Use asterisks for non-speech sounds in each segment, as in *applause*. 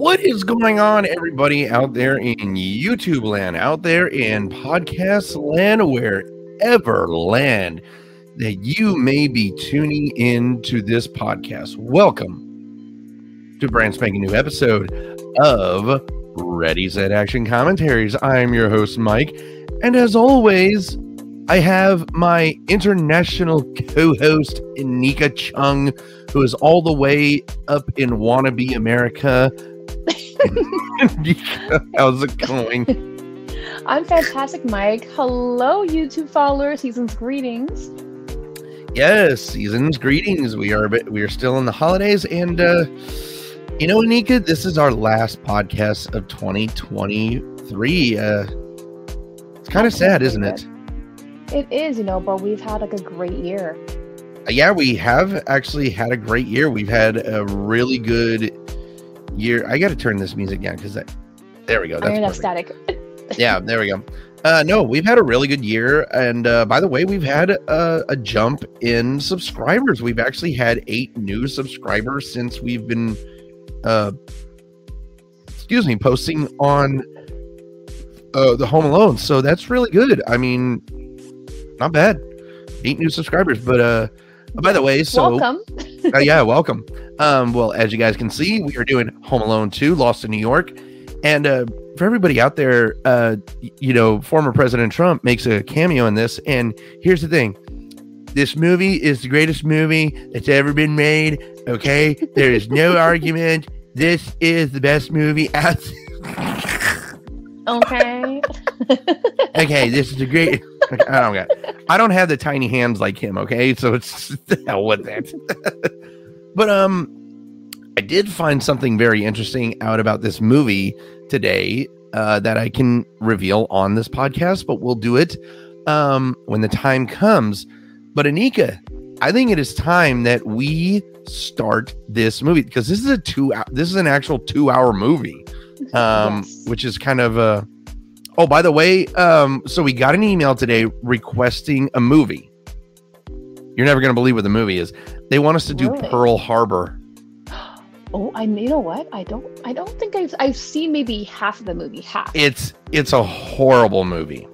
What is going on, everybody out there in YouTube land, out there in podcast land, wherever land that you may be tuning in to this podcast? Welcome to brand spanking new episode of Ready Set Action Commentaries. I'm your host, Mike, and as always, I have my international co-host Nika Chung, who is all the way up in wannabe America. *laughs* How's it going? I'm fantastic, Mike. Hello, YouTube followers. Season's greetings. Yes, season's greetings. We are we are still in the holidays, and uh, you know, Anika, this is our last podcast of 2023. Uh, it's kind of sad, isn't it? It is, you know, but we've had like a great year. Yeah, we have actually had a great year. We've had a really good year. I got to turn this music down because. There we go. That's enough static. *laughs* yeah, there we go. Uh, no, we've had a really good year, and uh, by the way, we've had a, a jump in subscribers. We've actually had eight new subscribers since we've been, uh, excuse me, posting on uh, the Home Alone. So that's really good. I mean, not bad. Eight new subscribers. But uh, by the way, so welcome. uh, yeah, welcome. Um, well, as you guys can see, we are doing Home Alone 2, Lost in New York. And uh, for everybody out there, uh, you know, former President Trump makes a cameo in this. And here's the thing this movie is the greatest movie that's ever been made. Okay. there is no *laughs* argument. This is the best movie out. *laughs* okay. okay. This is a great. *laughs* I don't got. I don't have the tiny hands like him. Okay, so it's *laughs* the hell with that. *laughs* but um, I did find something very interesting out about this movie today uh, that I can reveal on this podcast. But we'll do it um when the time comes. But Anika, I think it is time that we start this movie because this is a two. This is an actual two-hour movie, um, yes. which is kind of a Oh, by the way, um, so we got an email today requesting a movie. You're never going to believe what the movie is. They want us to do really? Pearl Harbor. *gasps* Oh, I you know what? I don't I don't think I've I've seen maybe half of the movie. Half. It's it's a horrible movie.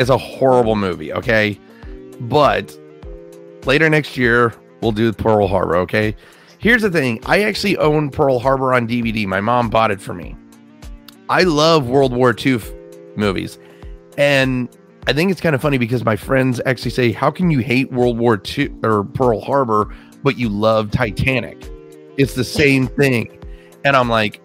It's a horrible movie, okay? But later next year we'll do Pearl Harbor, okay? Here's the thing. I actually own Pearl Harbor on DVD. My mom bought it for me. I love World War II f- movies. And I think it's kind of funny because my friends actually say, How can you hate World War II or Pearl Harbor, but you love Titanic? It's the same thing. And I'm like,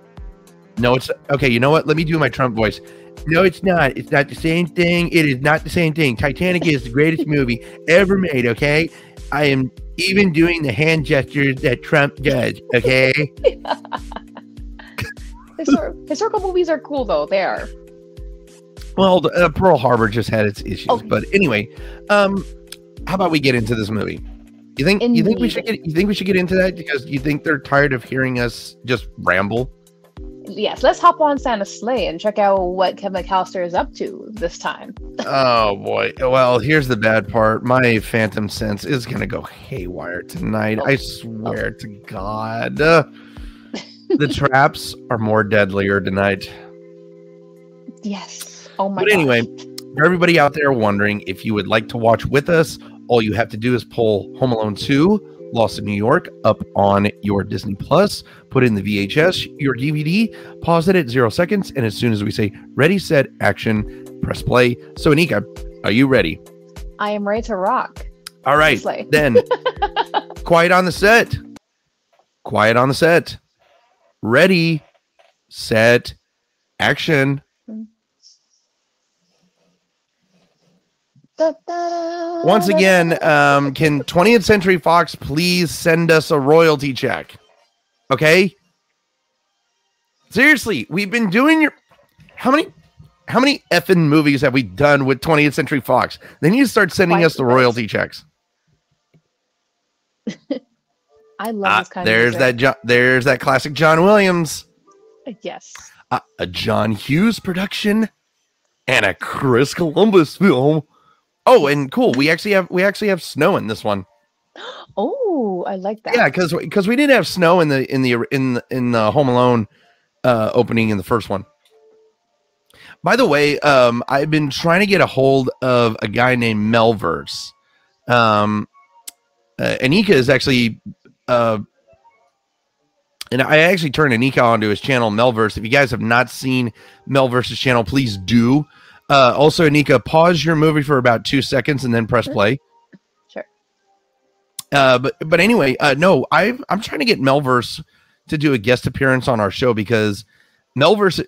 No, it's okay. You know what? Let me do my Trump voice. No, it's not. It's not the same thing. It is not the same thing. Titanic is the greatest movie ever made. Okay. I am even doing the hand gestures that Trump does. Okay. *laughs* Histor- historical movies are cool though. They are. Well, uh, Pearl Harbor just had its issues, okay. but anyway, um, how about we get into this movie? You think Indeed. you think we should get you think we should get into that because you think they're tired of hearing us just ramble? Yes, let's hop on Santa's sleigh and check out what Kevin McCallister is up to this time. oh boy! Well, here's the bad part. My phantom sense is gonna go haywire tonight. Oh. I swear oh. to God. Uh, the *laughs* traps are more deadlier tonight. Yes. Oh my But anyway, for everybody out there wondering if you would like to watch with us, all you have to do is pull Home Alone 2, Lost in New York up on your Disney Plus, put in the VHS, your DVD, pause it at zero seconds, and as soon as we say ready, set, action, press play. So, Anika, are you ready? I am ready to rock. All right. *laughs* then, quiet on the set. Quiet on the set. Ready, set, action. Once again, um, can 20th Century Fox please send us a royalty check? Okay. Seriously, we've been doing your how many how many effing movies have we done with 20th Century Fox? They need to start sending us the royalty checks. *laughs* I love uh, this kind there's of that jo- there's that classic John Williams. Yes. Uh, a John Hughes production and a Chris Columbus film. Oh, and cool. We actually have we actually have snow in this one. Oh, I like that. Yeah, because because we didn't have snow in the in the in the, in the Home Alone uh, opening in the first one. By the way, um, I've been trying to get a hold of a guy named Melverse. Um, uh, Anika is actually, uh, and I actually turned Anika onto his channel, Melverse. If you guys have not seen Melverse's channel, please do. Uh, also, Anika, pause your movie for about two seconds and then press play. Sure. Uh, but but anyway, uh, no, I I'm trying to get Melverse to do a guest appearance on our show because Melverse,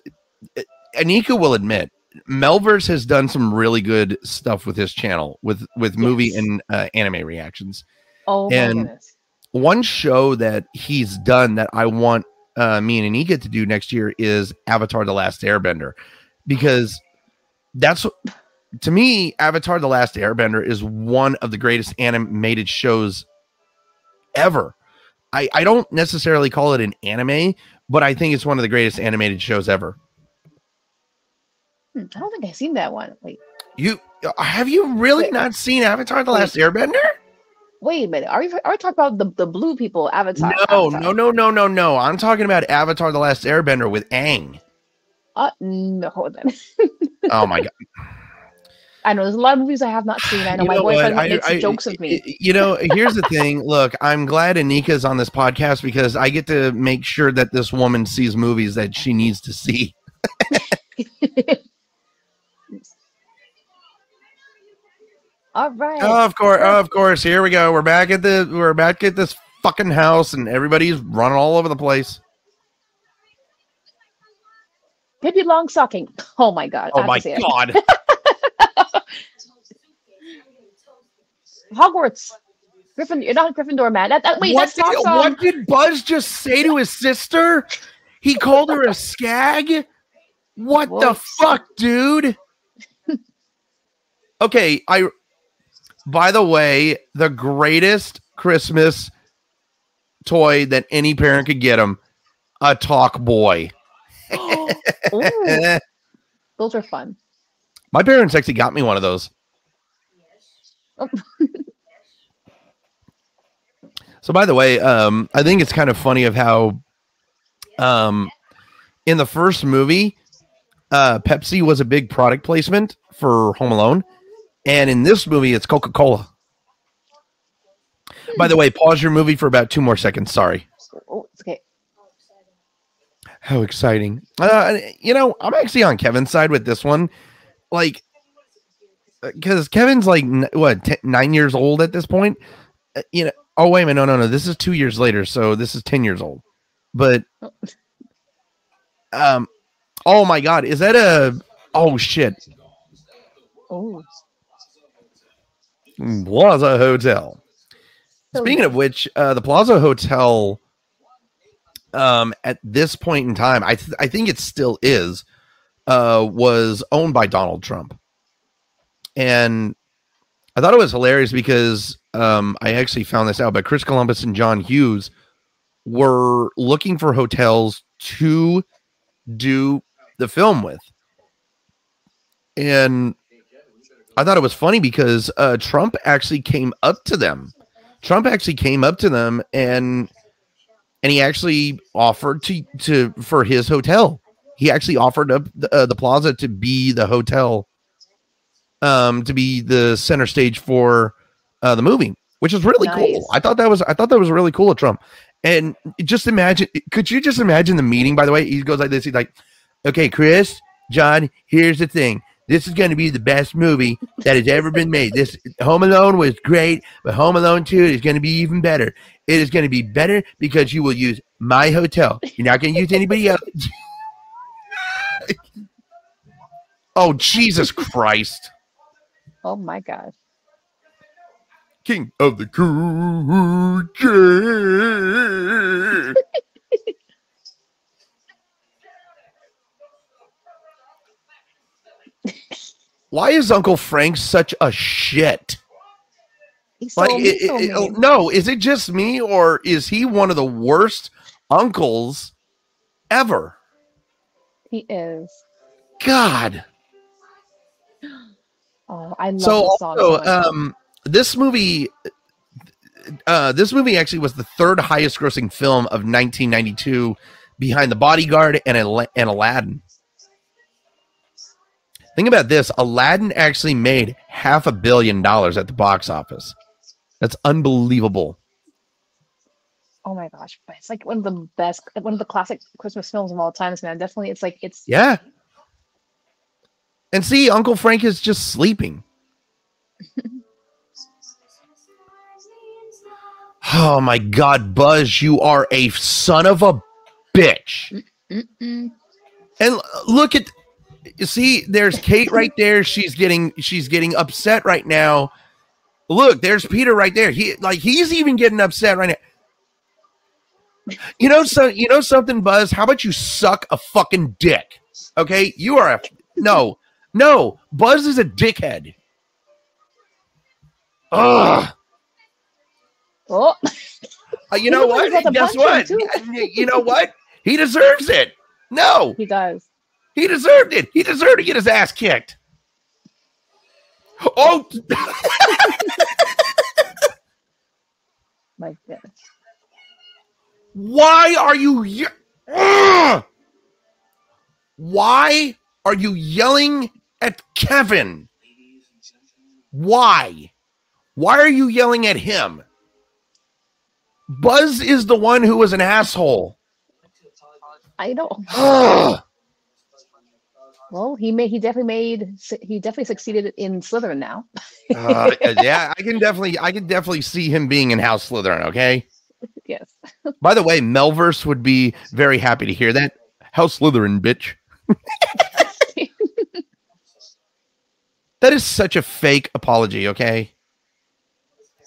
Anika will admit, Melverse has done some really good stuff with his channel with with movie Yes. and uh, anime reactions. Oh my and- goodness. One show that he's done that I want uh, me and Anika to do next year is Avatar: The Last Airbender, because that's to me Avatar: The Last Airbender is one of the greatest animated shows ever. I, I don't necessarily call it an anime, but I think it's one of the greatest animated shows ever. Hmm, I don't think I've seen that one. Wait, You have you really Wait. not seen Avatar: The Last Airbender? wait a minute. Are we are we talking about the, the blue people Avatar? No, Avatar? no, no, no, no, no. I'm talking about Avatar: The Last Airbender with Aang. Uh, no, hold on. *laughs* Oh my god! I know there's a lot of movies I have not seen. I know You my know what? boyfriend I- makes I- jokes of me. You know, here's the thing. *laughs* Look, I'm glad Anika's on this podcast because I get to make sure that this woman sees movies that she needs to see. *laughs* All right. Oh, of course, of course. Here we go. We're back at the we're back at this fucking house, and everybody's running all over the place. Pippi Longstocking. *laughs* Oh my god. Oh my to say it. god! *laughs* Hogwarts. Griffin, you're not a Gryffindor man. That, that, wait, what, that's did, um, what did Buzz just say to his sister? He called her a skag. What the fuck, dude? *laughs* okay, I. By the way, the greatest Christmas toy that any parent could get him, a Talkboy. Ooh, *laughs* those are fun. My parents actually got me one of those. Oh. so by the way, um, I think it's kind of funny of how um in the first movie, uh Pepsi was a big product placement for Home Alone. And in this movie, it's Coca-Cola. By the way, pause your movie for about two more seconds. Sorry. Oh, it's okay. How exciting. Uh, you know, I'm actually on Kevin's side with this one. Like, because Kevin's like, what, t- nine years old at this point? Uh, you know, oh, wait a minute. No, no, no. This is two years later. So this is 10 years old. But, um, oh my God. Is that a, oh shit. Oh, Plaza Hotel. Speaking of which, uh, the Plaza Hotel, um, at this point in time, I th- I think it still is, uh, was owned by Donald Trump, and I thought it was hilarious because um, I actually found this out. But Chris Columbus and John Hughes were looking for hotels to do the film with, and I thought it was funny because uh, Trump actually came up to them. Trump actually came up to them and and he actually offered to to for his hotel. He actually offered up the, uh, the plaza to be the hotel, um, to be the center stage for uh, the movie, which is really Nice. cool. I thought that was I thought that was really cool of Trump. And just imagine, could you just imagine the meeting? By the way, he goes like this. He's like, "Okay, Chris, John, here's the thing. This is going to be the best movie that has ever been made. This Home Alone was great, but Home Alone 2 is going to be even better. It is going to be better because you will use my hotel. You're not going to use anybody else. *laughs* oh, Jesus Christ. oh my god. King of the Cool Why is Uncle Frank such a shit? Like, it- so it- mean. no, is it just me or is he one of the worst uncles ever? he is. God. *gasps* Oh, I love So this song so also, um, this movie, uh, this movie actually was the third highest grossing film of 1992, behind The Bodyguard and Al- and Aladdin. Think about this: Aladdin actually made half a billion dollars at the box office. That's unbelievable. Oh my gosh, but it's like one of the best, one of the classic Christmas films of all times, man. Definitely, it's like it's Yeah. And see, Uncle Frank is just sleeping. *laughs* oh my God, Buzz, you are a son of a bitch. Mm-mm. And look at, see, there's Kate right there. She's getting, she's getting upset right now. Look, there's Peter right there. He like he's even getting upset right now. You know, so you know something, Buzz. How about you suck a fucking dick? Okay, you are a no, no. Buzz is a dickhead. Ugh. Oh, Uh, you know He what? Guess what? *laughs* You know what? He deserves it. No, he does. He deserved it. He deserved to get his ass kicked. Oh, My goodness. why are you? Ugh! Why are you yelling at Kevin? Why? Why are you yelling at him? Buzz is the one who was an asshole. I don't know. Well, he made. He definitely made. He definitely succeeded in Slytherin now. Uh, yeah, I can definitely, I can definitely see him being in House Slytherin. Okay. *laughs* yes. By the way, Melverse would be very happy to hear that. House Slytherin, bitch. *laughs* That is such a fake apology. Okay.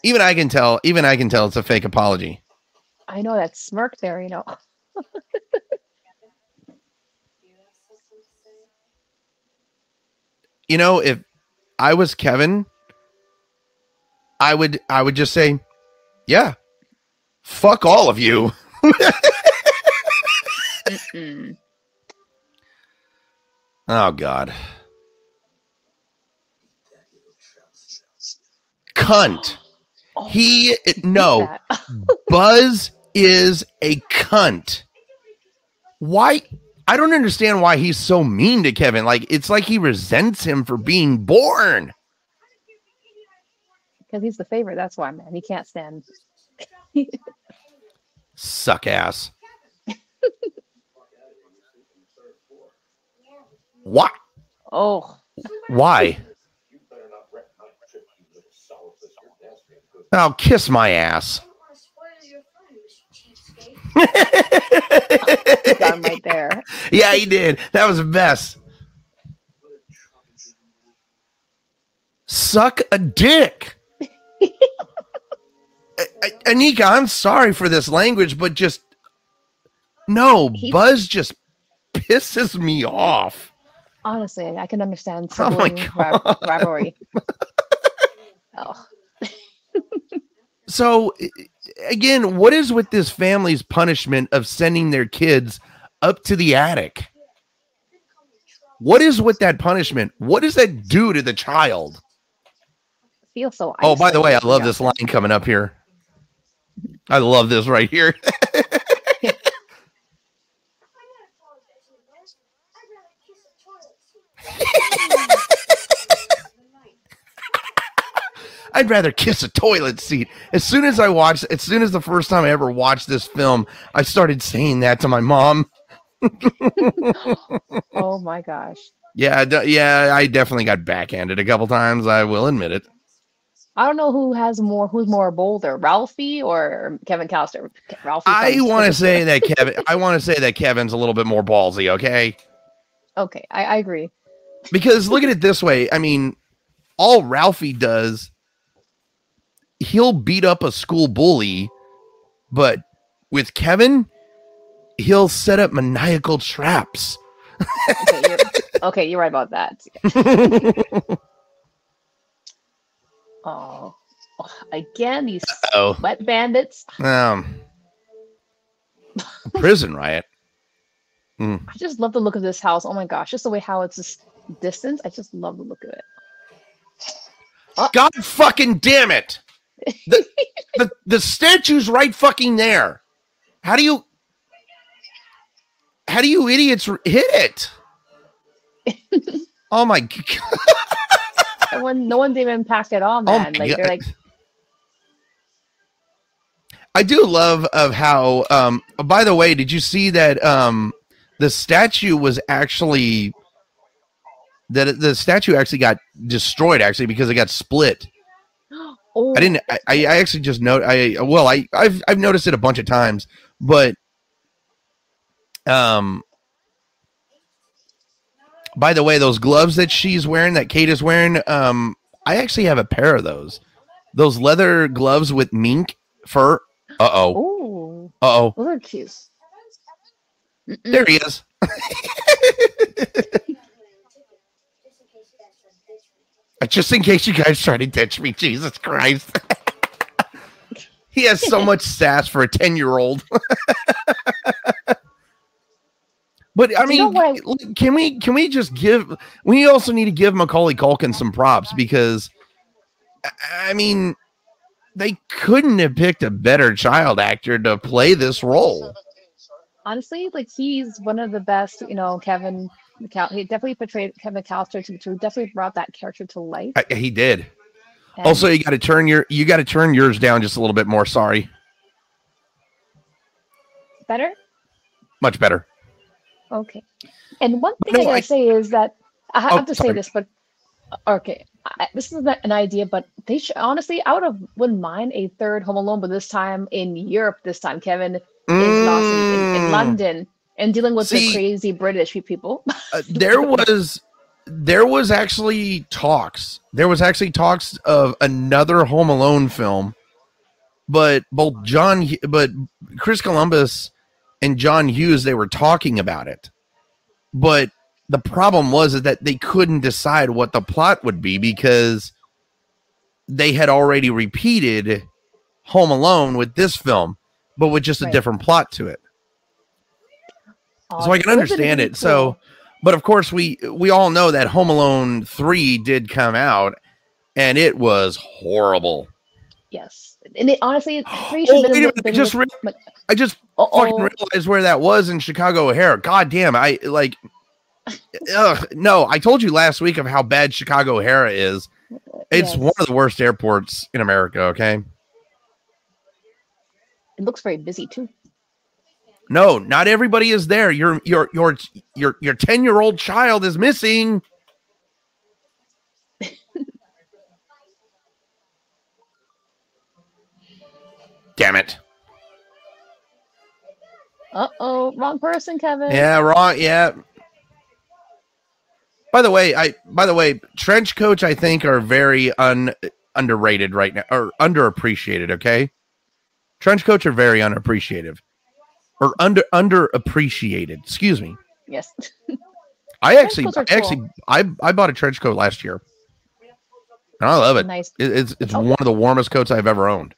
Even I can tell. Even I can tell it's a fake apology. I know that smirk there. You know. *laughs* You know, if I was Kevin, I would, I would just say, yeah, fuck all of you. Mm-mm. Oh God. Cunt. Oh, He no. *laughs* Buzz is a cunt. Why? I don't understand why he's so mean to Kevin. Like it's like he resents him for being born. because he's the favorite. That's why, man. He can't stand. Suck ass. Why? Oh, Why? Oh, kiss my ass. *laughs* right there. yeah, he did. That was the best. Suck a dick. *laughs* Anika, I'm sorry for this language, but just no, Buzz just pisses me off. Honestly, I can understand Oh my sibling rivalry. *laughs* oh, So again, what is with this family's punishment of sending their kids up to the attic? What is with that punishment? What does that do to the child? feel so. Oh, by the way, I love yeah. this line coming up here. I love this right here. *laughs* I'd rather kiss a toilet seat. As soon as I watched, as soon as the first time I ever watched this film, I started saying that to my mom. *laughs* Oh my gosh. Yeah, d- yeah, I definitely got backhanded a couple times. I will admit it. I don't know who has more, who's more bolder, Ralphie or Kevin Callister. Ralphie. I want to say *laughs* that Kevin. I want to say that Kevin's a little bit more ballsy. Okay. Okay, I, I agree. because look at it this way i mean all ralphie does he'll beat up a school bully but with kevin he'll set up maniacal traps Okay, you're, okay, you're right about that. *laughs* Oh, again, these oh wet bandits. um prison riot I just love the look of this house. Oh my gosh, just the way how it's just distance. I just love the look of it. god fucking damn it the the the statue's right fucking there. How do you how do you idiots hit it? *laughs* oh my god. *laughs* No one, no one didn't even pack it on, Oh man. my like they're like, I do love of how um by the way, did you see that um the statue was actually that the statue actually got destroyed actually because it got split. Oh, I didn't. I, I actually just know. I well, I I've I've noticed it a bunch of times, but um. By the way, those gloves that she's wearing, that Kate is wearing, um, I actually have a pair of those. Those leather gloves with mink fur. Uh oh. Oh, Uh oh. those are cute. Mm-mm. There he is. *laughs* *laughs* Just in case you guys try to ditch me, Jesus Christ. *laughs* he has so much sass for a 10 year old. *laughs* but I mean, can we can we just give we also need to give Macaulay Culkin some props because I mean they couldn't have picked a better child actor to play this role. Honestly, like he's one of the best. You know, Kevin. McAll- he definitely portrayed Kevin McCallister to, to definitely brought that character to life. I- he did. And Also, you got to turn your you got to turn yours down just a little bit more. Sorry, better. much better. Okay. And one thing No, I gotta I- say is that I have Oh, to sorry. say this, but okay, I, this is an idea, but they should honestly, I would have wouldn't mind a third Home Alone, but this time in Europe. This time, Kevin is lost in, in, in Mm. London and dealing with See- the crazy British people. *laughs* Uh, there was there was actually talks. There was actually talks of another Home Alone film, but both John, but Chris Columbus and John Hughes, they were talking about it. But the problem was is that they couldn't decide what the plot would be because they had already repeated Home Alone with this film, but with just a Right. different plot to it Oh, so I can understand it. So, but of course we we all know that Home Alone three did come out, and it was horrible. yes, and it honestly, three should have wait a been, minute, I just with- re- I just fucking uh-oh. realized where that was in Chicago O'Hare. God damn, I like. *laughs* Ugh, no, I told you last week of how bad Chicago O'Hare is. It's Yes. one of the worst airports in America. Okay, It looks very busy too. No, not everybody is there. Your your your your your ten year old child is missing. *laughs* Damn it. Uh oh, wrong person, Kevin. Yeah, wrong. Yeah. By the way, I by the way, trench coach I think are very un underrated right now or underappreciated. Okay, trench coach are very unappreciative or under underappreciated. Excuse me. Yes. I actually, I actually, I I bought a trench coat last year, and I love it. nice. It- it's it's Oh. one of the warmest coats I've ever owned.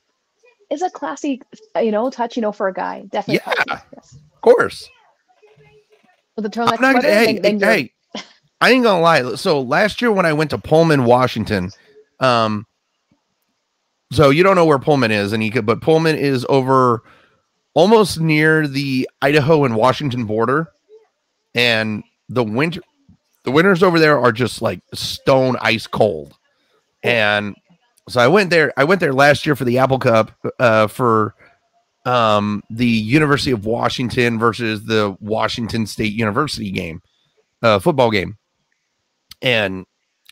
It's a classy, you know, touch, you know, for a guy. Definitely. Yeah. classy, Yes. Of course. With the turtleneck not, sweater, hey, then, then you're- hey, I ain't gonna lie. So last year when I went to Pullman, Washington, um, so you don't know where Pullman is, and you could, but Pullman is over almost near the Idaho and Washington border, and the winter, the winters over there are just like stone ice cold, and so I went there. I went there last year for the Apple Cup, uh, for um the University of Washington versus the Washington State University game, uh football game. And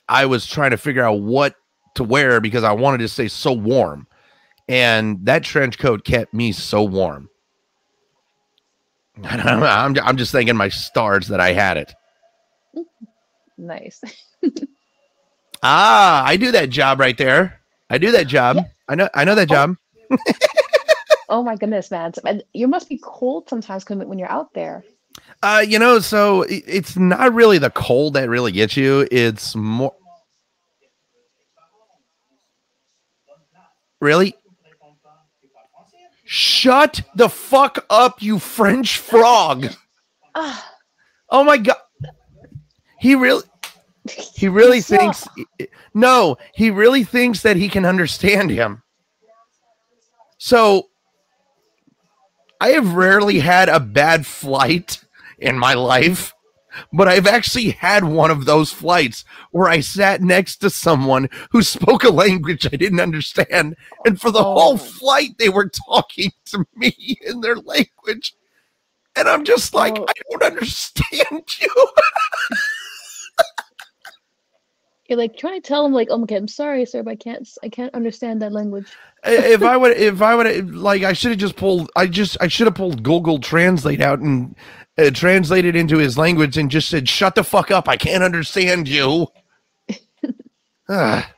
I was trying to figure out what to wear because I wanted to stay so warm. And that trench coat kept me so warm. I don't know, I'm, I'm just thanking my stars that I had it. nice. *laughs* Ah, I do that job right there. I do that job. Yeah. I know I know that Oh. job. *laughs* Oh my goodness, man. You must be cold sometimes when you're out there. Uh, you know, so it's not really the cold that really gets you. It's more. Really? Shut the fuck up, you French frog. *sighs* Oh my god. He really he really thinks no, he really thinks that he can understand him. So I have rarely had a bad flight in my life, but I've actually had one of those flights where I sat next to someone who spoke a language I didn't understand. And for the Oh. whole flight, they were talking to me in their language. And I'm just like, Oh. I don't understand *laughs* you. You're like trying to tell them like, oh okay, I'm sorry, sir, but I can't I can't understand that language. if I would, if I would, like, I should have just pulled. I just, I should have pulled Google Translate out and uh, translated into his language and just said, "Shut the fuck up! I can't understand you." *laughs* Ah.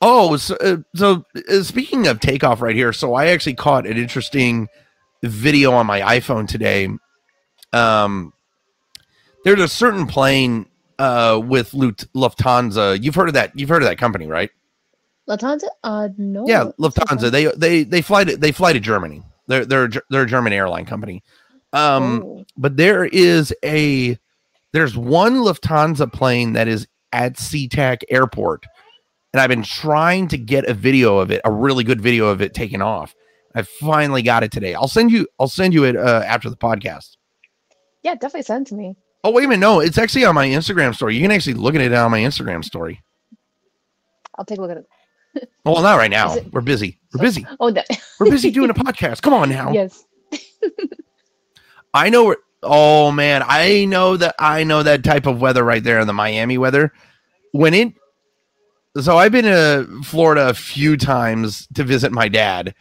oh, so, uh, so uh, speaking of takeoff, right here. So I actually caught an interesting video on my iPhone today. Um, there's a certain plane uh with Lufthansa. You've heard of that? You've heard of that company, right? Lufthansa? Uh no. Yeah, Lufthansa. They they they fly to they fly to Germany. They're they're they're a German airline company. Um, Oh. but there is a there's one Lufthansa plane that is at SeaTac Airport, and I've been trying to get a video of it, a really good video of it taken off. I finally got it today. I'll send you I'll send you it uh, after the podcast. Yeah, definitely send to me. Oh wait a minute, no, it's actually on my Instagram story. You can actually look at it on my Instagram story. I'll take a look at it. Well, not right *laughs* now. It- We're busy. We're busy. Oh that We're busy *laughs* doing a podcast. Come on now. yes. *laughs* I know. Oh man, I know that. I know that type of weather right there in the Miami weather. When it, so I've been to Florida a few times to visit my dad,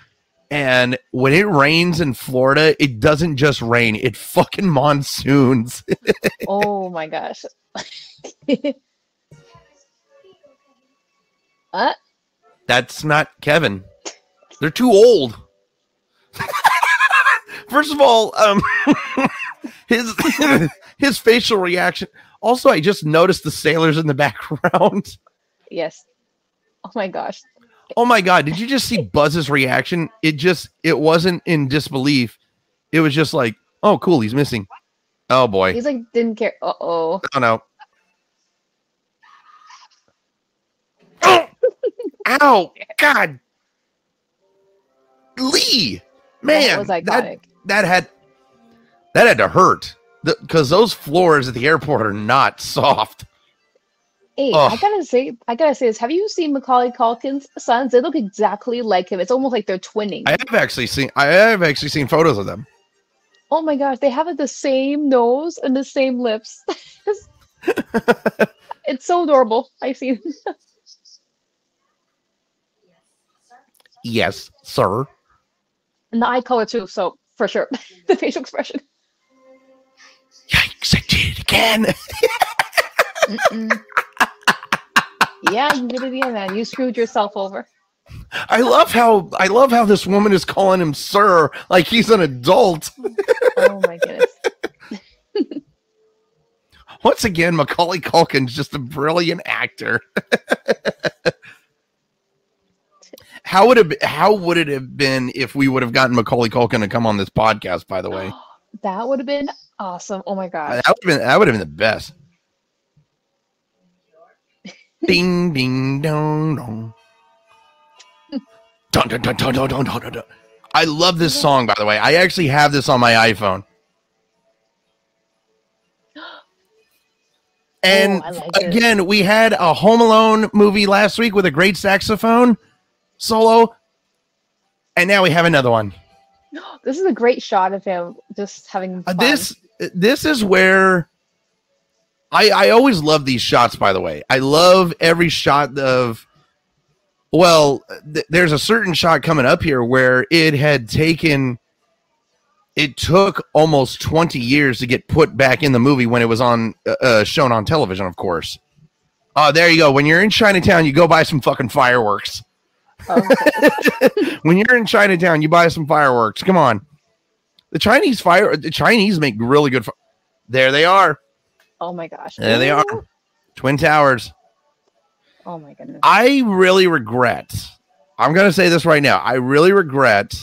and when it rains in Florida, it doesn't just rain; it fucking monsoons. *laughs* Oh my gosh. *laughs* uh, That's not Kevin. They're too old. *laughs* First of all, um, his *laughs* his facial reaction. Also, I just noticed the sailors in the *laughs* background. yes. Oh my gosh. Oh my god, did you just see Buzz's reaction? It just it wasn't in disbelief. It was just like, "Oh, cool, he's missing." Oh boy. He's like didn't care. Uh oh. *laughs* Oh no. Oh! Ow! God. Lee. Man, that was iconic. that, that had that had to hurt. Because those floors at the airport are not soft. Hey, I gotta say, I gotta say this. Have you seen Macaulay Culkin's sons? They look exactly like him. It's almost like they're twinning. I have actually seen I have actually seen photos of them. oh my gosh, they have the same nose and the same lips. *laughs* it's so adorable. I see. Yes, sir. And the eye color too, so for sure. *laughs* the facial expression. I did it again. *laughs* Yeah, you did it again, man. You screwed yourself over. I love how I love how this woman is calling him sir like he's an adult. *laughs* Oh my goodness. Once again, Macaulay Culkin's just a brilliant actor. *laughs* how would it how would it have been if we would have gotten Macaulay Culkin to come on this podcast? By the way, *gasps* that would have been awesome. Oh my god. That would have been that would have been the best. *laughs* ding ding dong dong. *laughs* dun, dun, dun, dun, dun, dun, dun, dun. I love this song, by the way. I actually have this on my iPhone. *gasps* And oh, like again, it. we had a Home Alone movie last week with a great saxophone solo. And now we have another one. *gasps* This is a great shot of him just having uh, fun. Uh, this this is where I I always love these shots. By the way, I love every shot of. Well, th- there's a certain shot coming up here where it had taken. It took almost 20 years to get put back in the movie when it was on uh, uh, shown on television, of course. Oh, there you go. When you're in Chinatown, you go buy some fucking fireworks. Oh, *laughs* when you're in Chinatown, you buy some fireworks. Come on. The Chinese fire the Chinese make really good fi- There they are. oh my gosh. There they are. Twin Towers. Oh my goodness. I really regret. I'm going to say this right now. I really regret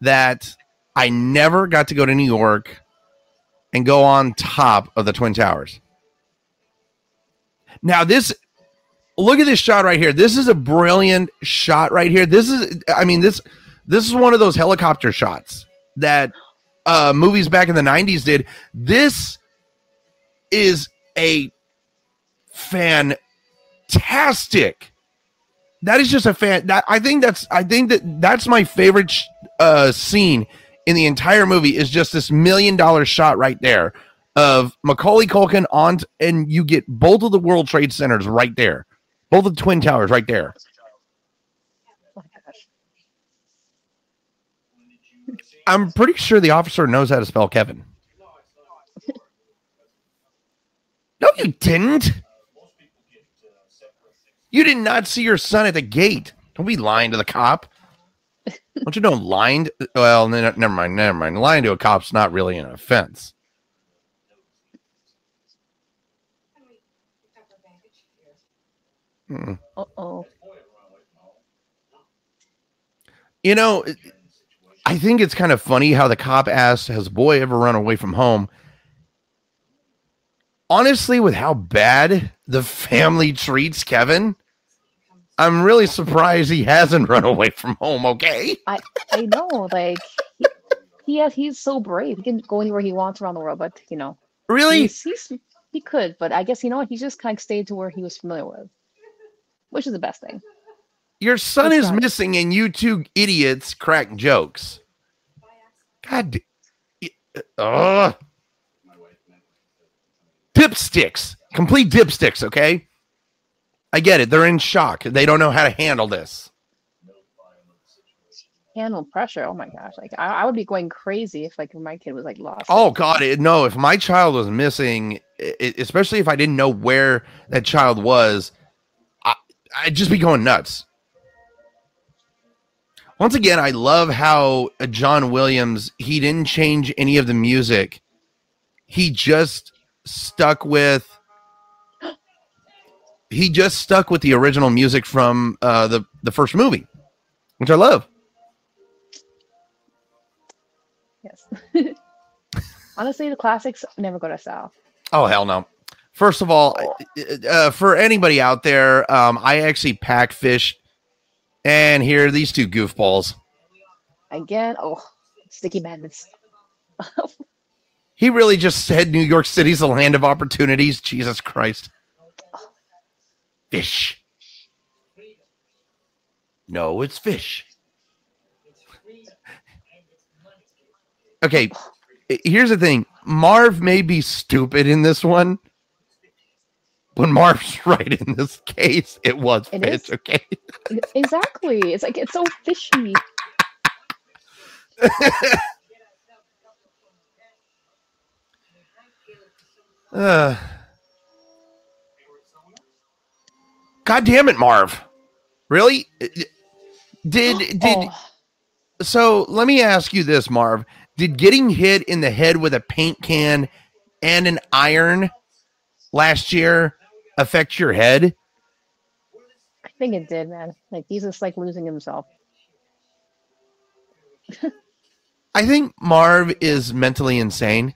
that I never got to go to New York and go on top of the Twin Towers. Now this look at this shot right here. This is a brilliant shot right here. This is, I mean, this this is one of those helicopter shots that uh, movies back in the '90s did. This is a fantastic. That is just a fan. That I think that's I think that that's my favorite sh- uh, scene in the entire movie is just this million dollar shot right there of Macaulay Culkin on, t- and you get both of the World Trade Centers right there, both of the Twin Towers right there. Oh my gosh. I'm pretty sure the officer knows how to spell Kevin. No, you didn't. You did not see your son at the gate. Don't be lying to the cop. Don't you know lying? To, well, n- never mind. Never mind. Lying to a cop's not really an offense. Uh oh. You know, I think it's kind of funny how the cop asks, Has boy ever run away from home? Honestly, with how bad the family treats Kevin, I'm really surprised he hasn't run away from home, okay? I I know, like he, he has, he's so brave. He can go anywhere he wants around the world, but you know, Really? he's, he's he could, but I guess you know what? He just kind of stayed to where he was familiar with, which is the best thing. Your son is missing, and you two idiots crack jokes. God. Uh, ugh. Dipsticks. Complete dipsticks, okay? I get it. They're in shock. They don't know how to handle this. Handle pressure. Oh my gosh! Like I, I would be going crazy if like my kid was like lost. Oh God, it, no! If my child was missing, i- i- especially if I didn't know where that child was, I, I'd just be going nuts. Once again, I love how uh, John Williams he didn't change any of the music. He just stuck with. *gasps* He just stuck with the original music from uh, the the first movie, which I love. Yes. *laughs* Honestly, the classics never go to south. Oh hell no! First of all, uh, for anybody out there, um, I actually pack fish, and here are these two goofballs. Again, oh, sticky madness. He really just said New York City's the land of opportunities. Jesus Christ! Fish. No, it's fish. Okay, here's the thing. Marv may be stupid in this one. When Marv's *laughs* right in this case, it was It fish. is? Okay. *laughs* exactly. It's like it's so fishy. Uh, *sighs* God damn it, Marv. Really? Did *gasps* did Oh, so let me ask you this, Marv. Did getting hit in the head with a paint can and an iron last year affect your head? I think it did, man. Like he's just like losing himself. I think Marv is mentally insane.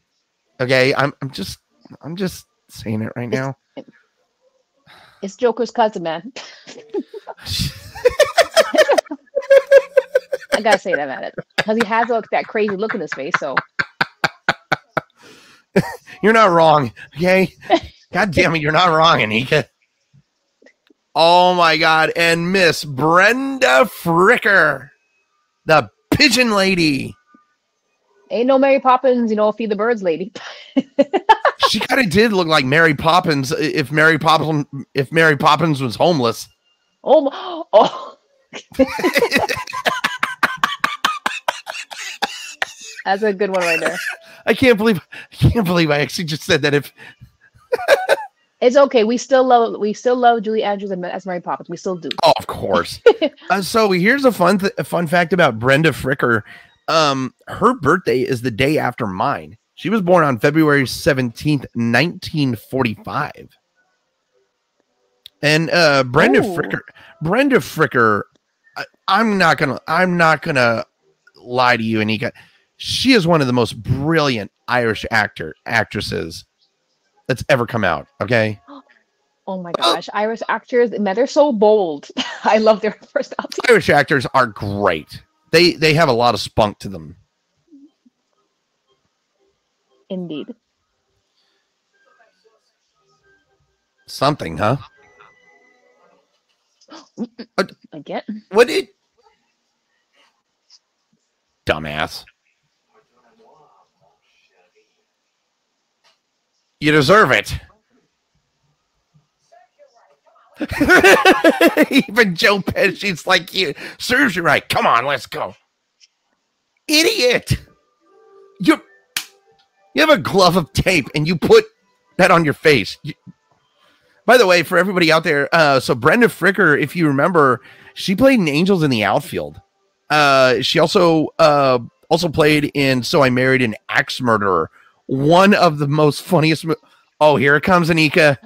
Okay, I'm I'm just I'm just saying it right now. It's Joker's cousin, man. *laughs* I gotta say that, man, because he has like that crazy look in his face. So *laughs* You're not wrong. Okay. *laughs* God damn it, you're not wrong, Anika. Oh my god. And Miss Brenda Fricker, the pigeon lady. ain't no Mary Poppins, you know, feed the birds, lady. *laughs* She kind of did look like Mary Poppins if Mary Poppins if Mary Poppins was homeless. Oh, my- *gasps* oh. *laughs* That's a good one right there. I can't believe I can't believe I actually just said that if It's okay. We still love we still love Julie Andrews and- as Mary Poppins. We still do. Oh, of course. *laughs* uh, so here's a fun th- a fun fact about Brenda Fricker. Um, her birthday is the day after mine. She was born on February 17th, 1945. And uh Brenda Oh. Fricker, Brenda Fricker, I, I'm not gonna I'm not gonna lie to you, Anika. She is one of the most brilliant Irish actor actresses that's ever come out. Okay. Oh my gosh, Irish actors, man, they're so bold. *laughs* I love their personality. Irish actors are great. They they have a lot of spunk to them. Indeed. Something, huh? *gasps* Again. What did dumbass? You deserve it. *laughs* Even Joe Pesci's like you serves you right. Come on, let's go. Idiot. You you have a glove of tape and you put that on your face. You- by the way, for everybody out there, uh, so Brenda Fricker, if you remember, she played in Angels in the Outfield. Uh, she also uh, also played in So I Married an Axe Murderer, one of the most funniest. Mo- oh, here it comes, Anika.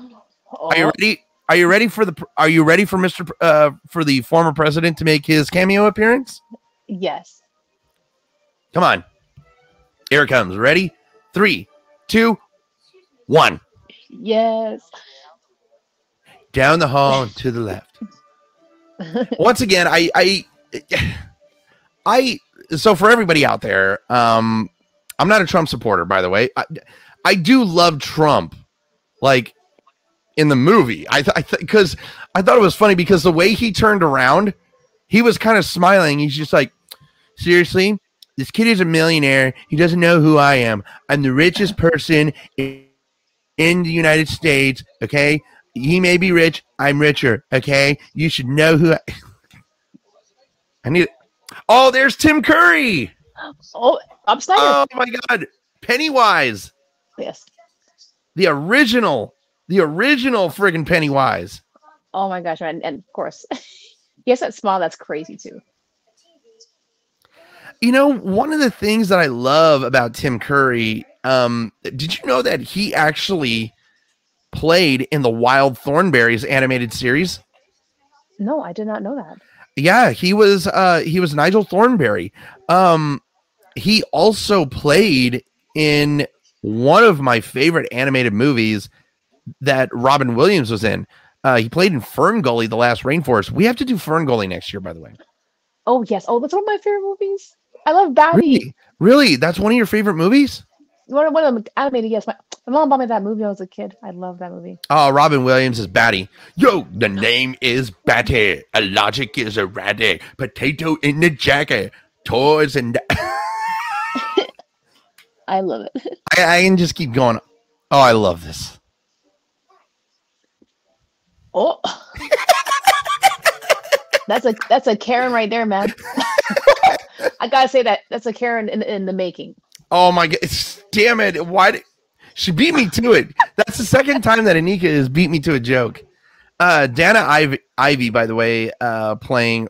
Oh, Are you ready? Are you ready for the? Are you ready for Mister uh, for the former president to make his cameo appearance? yes. Come on, here it comes. Ready? Three, two, one. Yes. Down the hall and to the left. *laughs* once again, I, I, I, so for everybody out there, um, I'm not a Trump supporter, by the way. I, I do love Trump, like in the movie. I, th- I, because I thought it was funny because the way he turned around, he was kind of smiling. He's just like, seriously, this kid is a millionaire. He doesn't know who I am. I'm the richest person in, in the United States. Okay, he may be rich. I'm richer. Okay, you should know who. I, *laughs* I need. Oh, there's Tim Curry. Oh, Rob Schneider. Oh my God, Pennywise, yes. the original, the original friggin' Pennywise. Oh my gosh, and, and of course, *laughs* he has that smile that's crazy too. You know, one of the things that I love about Tim Curry, um, did you know that he actually played in the Wild Thornberrys animated series? No, I did not know that. Yeah, he was uh he was Nigel Thornberry. Um he also played in one of my favorite animated movies that Robin Williams was in. Uh he played in Fern Gully, The Last Rainforest. We have to do Fern Gully next year, by the way. Oh yes. Oh, that's one of my favorite movies. I love Batty. Really? Really? That's one of your favorite movies? One, one of them animated. Yes, my, my mom bought me that movie when I was a kid. I love that movie. Oh, Robin Williams is Batty. Yo, the name is Batty. A logic is erratic. Potato in the jacket. Toys and *laughs* I love it. *laughs* I, I can just keep going. Oh, I love this. Oh, *laughs* that's a that's a Karen right there, man. *laughs* I gotta say that that's a Karen in, in the making. Oh my god! Damn it! Why did she beat me to it? That's the second time that Anika has beat me to a joke. Uh, Dana Ivey, Ivey, by the way, uh, playing.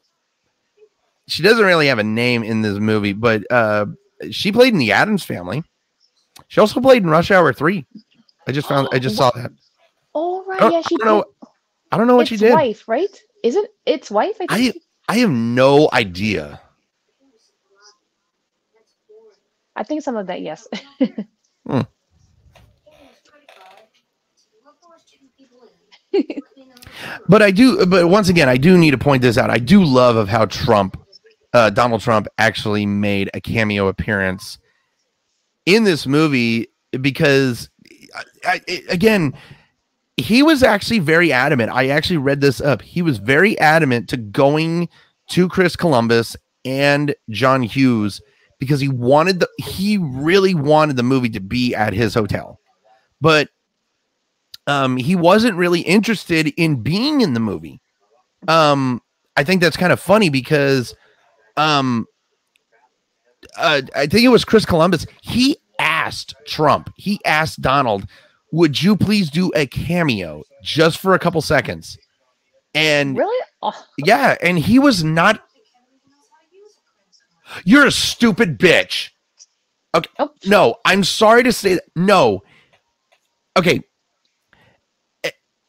She doesn't really have a name in this movie, but uh, she played in the Addams Family. She also played in Rush Hour Three. I just found. I just saw that. Oh right, oh, yeah, she I don't know. I don't know what it's she did. wife, right? Is it? It's wife. I I. I have no idea. I think some of that. Yes. *laughs* Hmm. But I do. But once again, I do need to point this out. I do love of how Trump, uh, Donald Trump, actually made a cameo appearance in this movie because, I, I, again, he was actually very adamant. I actually read this up. He was very adamant to going to Chris Columbus and John Hughes because he wanted the he really wanted the movie to be at his hotel, but um, he wasn't really interested in being in the movie. Um, I think that's kind of funny because um, uh, I think it was Chris Columbus. He asked Trump, he asked Donald, would you please do a cameo just for a couple seconds? And really? Oh, yeah, and he was not. You're a stupid bitch. Okay. oh, No, I'm sorry to say that. No. Okay.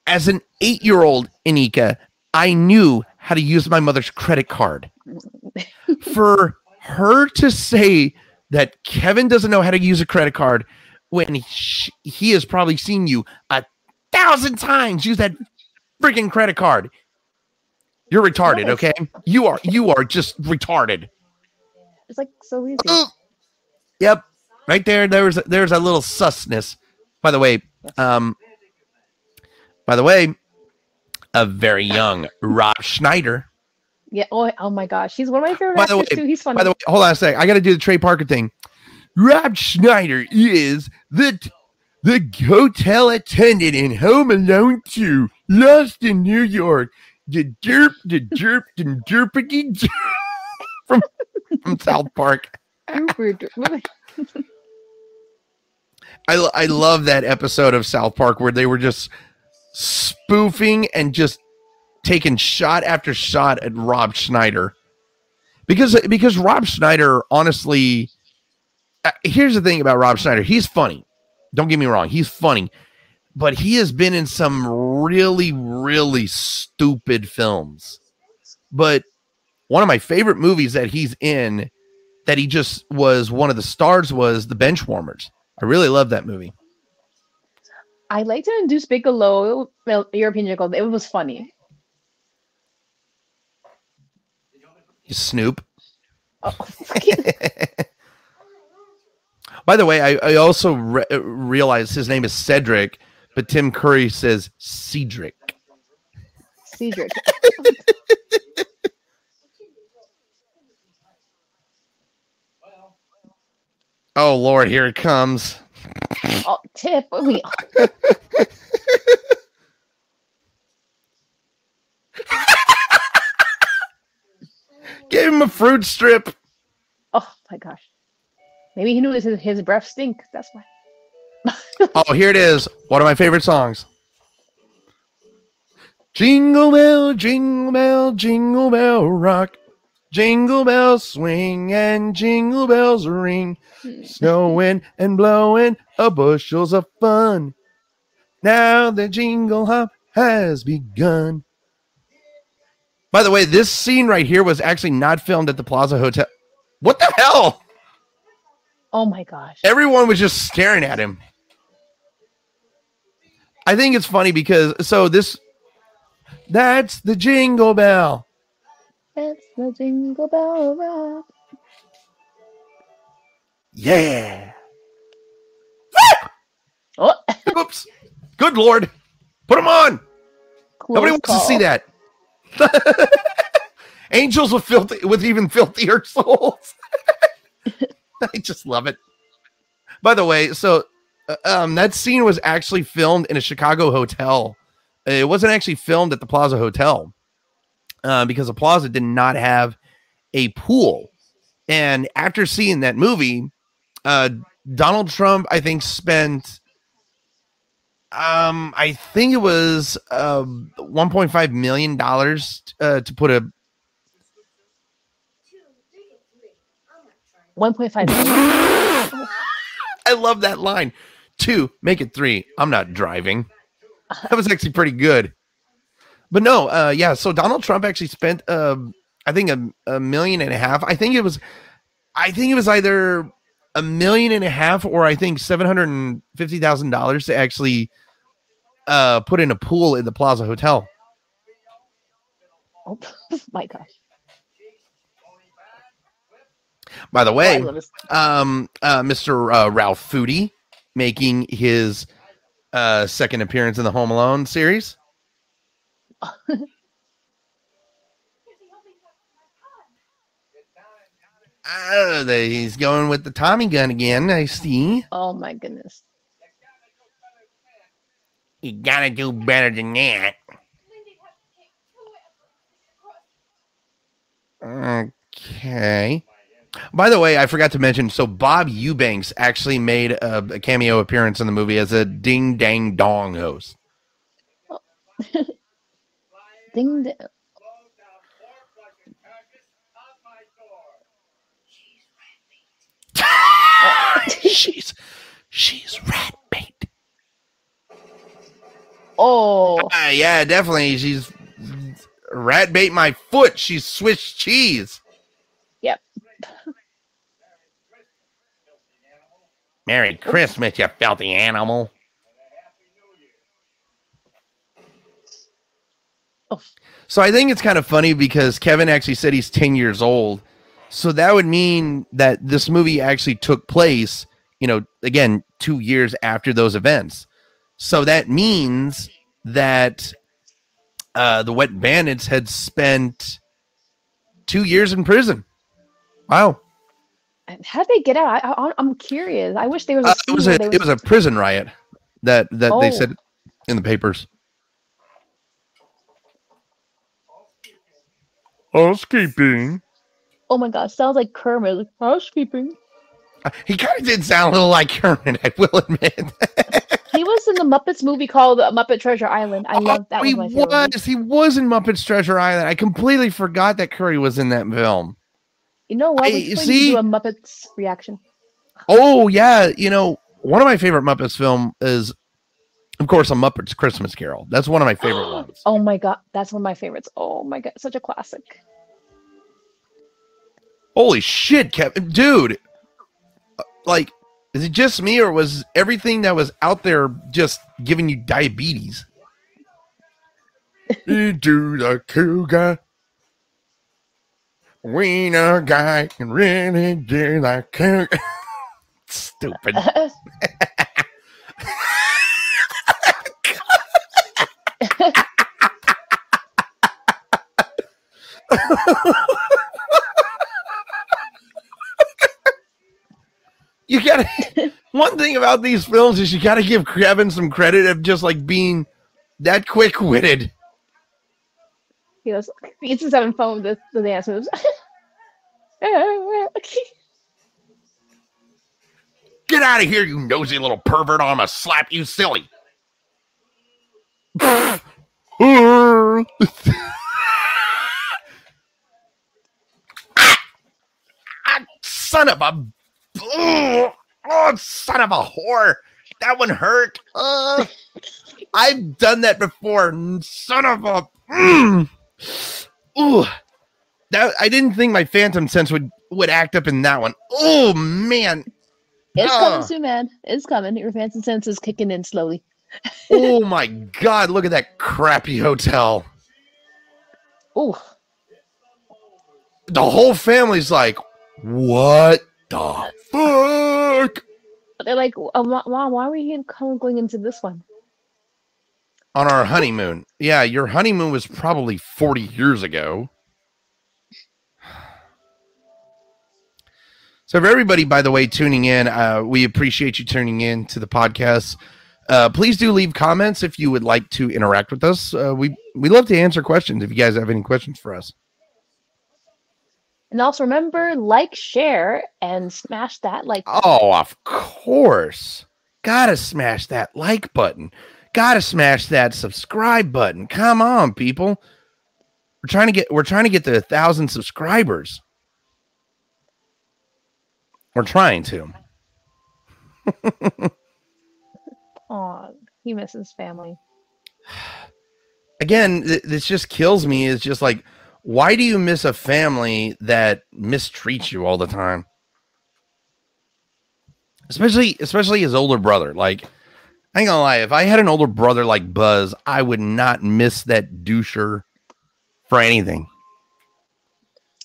As an eight year old, Anika, I knew how to use my mother's credit card. For her to say that Kevin doesn't know how to use a credit card when he, he has probably seen you a thousand times use that freaking credit card. You're retarded, okay? You are you are just retarded. It's like so easy. Yep. Right there, there's there's a little susness. By the way, um by the way, a very young Rob Schneider. Yeah. Oh, oh my gosh, he's one of my favorite By actors way- too. He's funny. By the way, hold on a sec. I got to do the Trey Parker thing. Rob Schneider is the the hotel attendant in Home Alone 2, Lost in New York. The derp, the derp, the derpity derp *laughs* from from South Park. I I love that episode of South Park where they were just spoofing and just taking shot after shot at Rob Schneider. Because because Rob Schneider honestly uh, here's the thing about Rob Schneider, he's funny. Don't get me wrong, he's funny. But he has been in some really really stupid films. But one of my favorite movies that he's in that he just was one of the stars was The Benchwarmers. I really love that movie. I liked to induce Bigalow, European Jingle. It was funny. You Snoop. Oh, *laughs* By the way, I, I also re- uh, realized his name is Cedric, but Tim Curry says Cedric. Cedric. *laughs* Oh Lord, here it comes. Oh, tip. *laughs* Give him a fruit strip. oh my gosh. Maybe he knew his his breath stink. That's why. *laughs* Oh, here it is. One of my favorite songs. Jingle bell, jingle bell, jingle bell rock. Jingle bells swing and jingle bells ring. Hmm. Snowing and blowing a bushels of fun. Now the jingle hop has begun. By the way, this scene right here was actually not filmed at the Plaza Hotel. What the hell? Oh my gosh. everyone was just staring at him. I think it's funny because so this that's the jingle bell. That's the jingle bell rock. Yeah. Oh, Oops. Good lord. Put them on. Nobody close wants to see that. *laughs* Angels with filthy with even filthier *laughs* souls. *laughs* I just love it. By the way, so uh, um that scene was actually filmed in a Chicago hotel. It wasn't actually filmed at the Plaza Hotel. Uh, because the Plaza did not have a pool. And after seeing that movie, uh Donald Trump I think spent um I think it was um 1.5 million dollars uh, to put a 1.5 million. I love that line. Two, make it three. I'm not driving. That was actually pretty good. But no, uh, yeah. So Donald Trump actually spent, uh, I think a, a million and a half. I think it was, I think it was either a million and a half or I think seven hundred and fifty thousand dollars to actually uh, put in a pool in the Plaza Hotel. Oh *laughs* my gosh. By the way, um, uh, Mr. Uh, Ralph Foody making his uh, second appearance in the Home Alone series. *laughs* Uh, he's going with the Tommy gun again. I see. Oh my goodness. You gotta do better than that. Okay. By the way, I forgot to mention. So Bob Eubanks actually made a, a cameo appearance in the movie as a ding dang dong host. *laughs* Ding. da- *laughs* she's she's rat bait. Oh, Uh, yeah, definitely. She's rat bait my foot. She's Swiss cheese. Yep. Merry Christmas, you filthy animal. Oh. So I think it's kind of funny because Kevin actually said he's 10 years old. So that would mean that this movie actually took place, you know, again, two years after those events. So that means that uh, the Wet Bandits had spent two years in prison. Wow. How did they get out? I, I, I'm curious. I wish there was a Uh, it was a they it was a prison riot that that they Oh. said in the papers. Housekeeping. Oh my god, sounds like Kermit. Like, housekeeping. He kind of did sound a little like Kermit, I will admit. *laughs* He was in the Muppets movie called uh, Muppet Treasure Island. I love that. Oh, he was my favorite. movie. was. He was in Muppets Treasure Island. I completely forgot that Curry was in that film. You know what? We see? a Muppets reaction. Oh yeah, you know one of my favorite Muppets film is, of course, a Muppets Christmas Carol. That's one of my *gasps* favorite ones. Oh my god, that's one of my favorites. Oh my god, such a classic. Holy shit, Kevin, dude! Uh, Like, is it just me, or was everything that was out there just giving you diabetes? *laughs* Into the cougar. Wiener guy can really do the cougar. *laughs* Stupid. *laughs* you gotta *laughs* one thing about these films is you gotta give Kevin some credit of just like being that quick witted. he goes, gets his having fun with the, the dance moves. *laughs* Get out of here, you nosy little pervert, or I'm gonna slap you silly. *laughs* Ah, son of a oh, son of a whore. That one hurt. Uh, I've done that before. Son of a mm. Ooh. That I didn't think my phantom sense would would act up in that one. Oh man. it's Ah. coming soon, man. It's coming. Your phantom sense is kicking in slowly. *laughs* Oh my god, look at that crappy hotel. Oh, The whole family's like, what the fuck? they're like, uh, Mom, Mom, why are we in- going into this one? On our honeymoon. Yeah, your honeymoon was probably 40 years ago. So, for everybody, by the way, tuning in, uh, we appreciate you tuning in to the podcast. Uh, please do leave comments if you would like to interact with us. Uh, we we love to answer questions if you guys have any questions for us. And also remember, like, share, and smash that like. Oh, of course. Gotta smash that like button. Gotta smash that subscribe button. Come on, people. We're trying to get we're trying to get to a thousand subscribers. We're trying to. *laughs* Aw, he misses family. Again, th- this just kills me. It's just like, why do you miss a family that mistreats you all the time? Especially, especially his older brother. Like, I ain't gonna lie, if I had an older brother like Buzz, I would not miss that doucher for anything.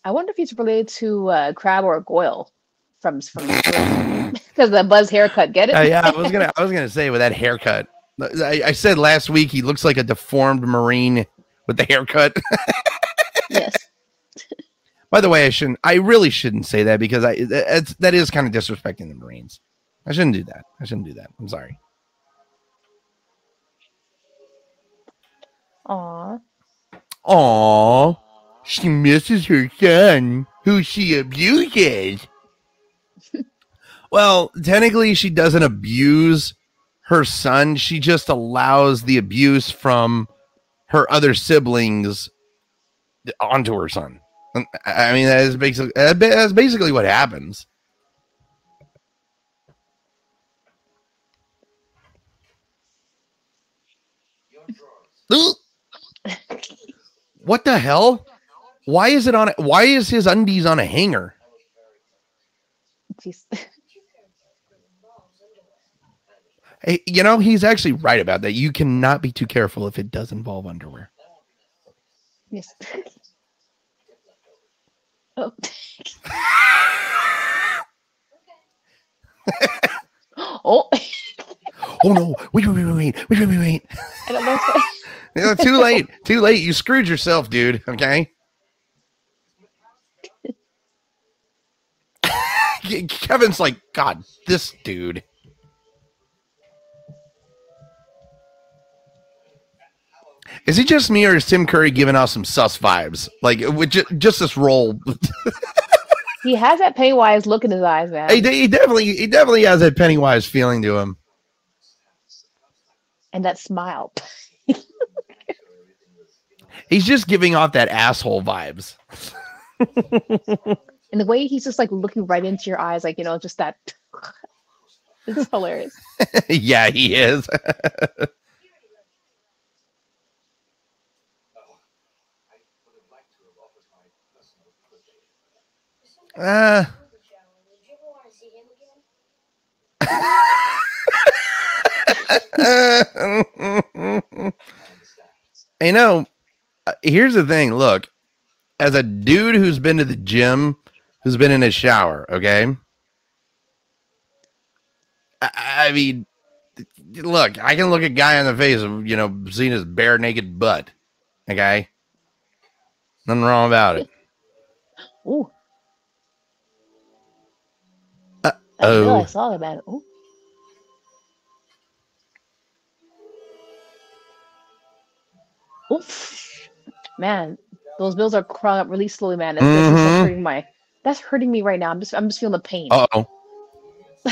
I wonder if he's related to uh, Crabbe or Goyle from from because *laughs* the Buzz haircut. Get it? Uh, yeah, I was gonna, *laughs* I was gonna say with that haircut. I, I said last week he looks like a deformed marine with the haircut. *laughs* yes. By the way, I shouldn't. I really shouldn't say that because I that's, that is kind of disrespecting the Marines. I shouldn't do that. I shouldn't do that. I'm sorry. Aw. Aw, she misses her son, who she abuses. well, technically, she doesn't abuse her son. She just allows the abuse from her other siblings onto her son. Um, I I mean, that is basically that's basically what happens. *laughs* What the hell? Why is it on? A, why is his undies on a hanger? Jeez. Hey, you know he's actually right about that. You cannot be too careful if it does involve underwear. Yes. *laughs* oh. *laughs* oh. Oh no! Wait, wait, wait, wait, wait, wait, wait, wait. I don't know. if- You know, too late. Too late. You screwed yourself, dude. Okay. *laughs* Kevin's like, God, this dude. Is it just me, or is Tim Curry giving off some sus vibes? Like, with ju- just this role, *laughs* He has that Pennywise look in his eyes, man. he, he definitely, he definitely has that Pennywise feeling to him. and that smile. *laughs* He's just giving off that asshole vibes. *laughs* And the way he's just like looking right into your eyes, like, you know, just that. this is hilarious. yeah, he is. Uh, *laughs* you know, uh, here's the thing. Look, as a dude who's been to the gym, who's been in a shower, okay? I, I mean, look, I can look a guy in the face of, you know, seeing his bare naked butt. Okay. Nothing wrong about it. Ooh. I didn't know I oh. saw that, man. Ooh. Oof. Man, those bills are crawling up really slowly, man. That's, Mhm. hurting my. That's hurting me right now. I'm just, I'm just feeling the pain. Uh oh.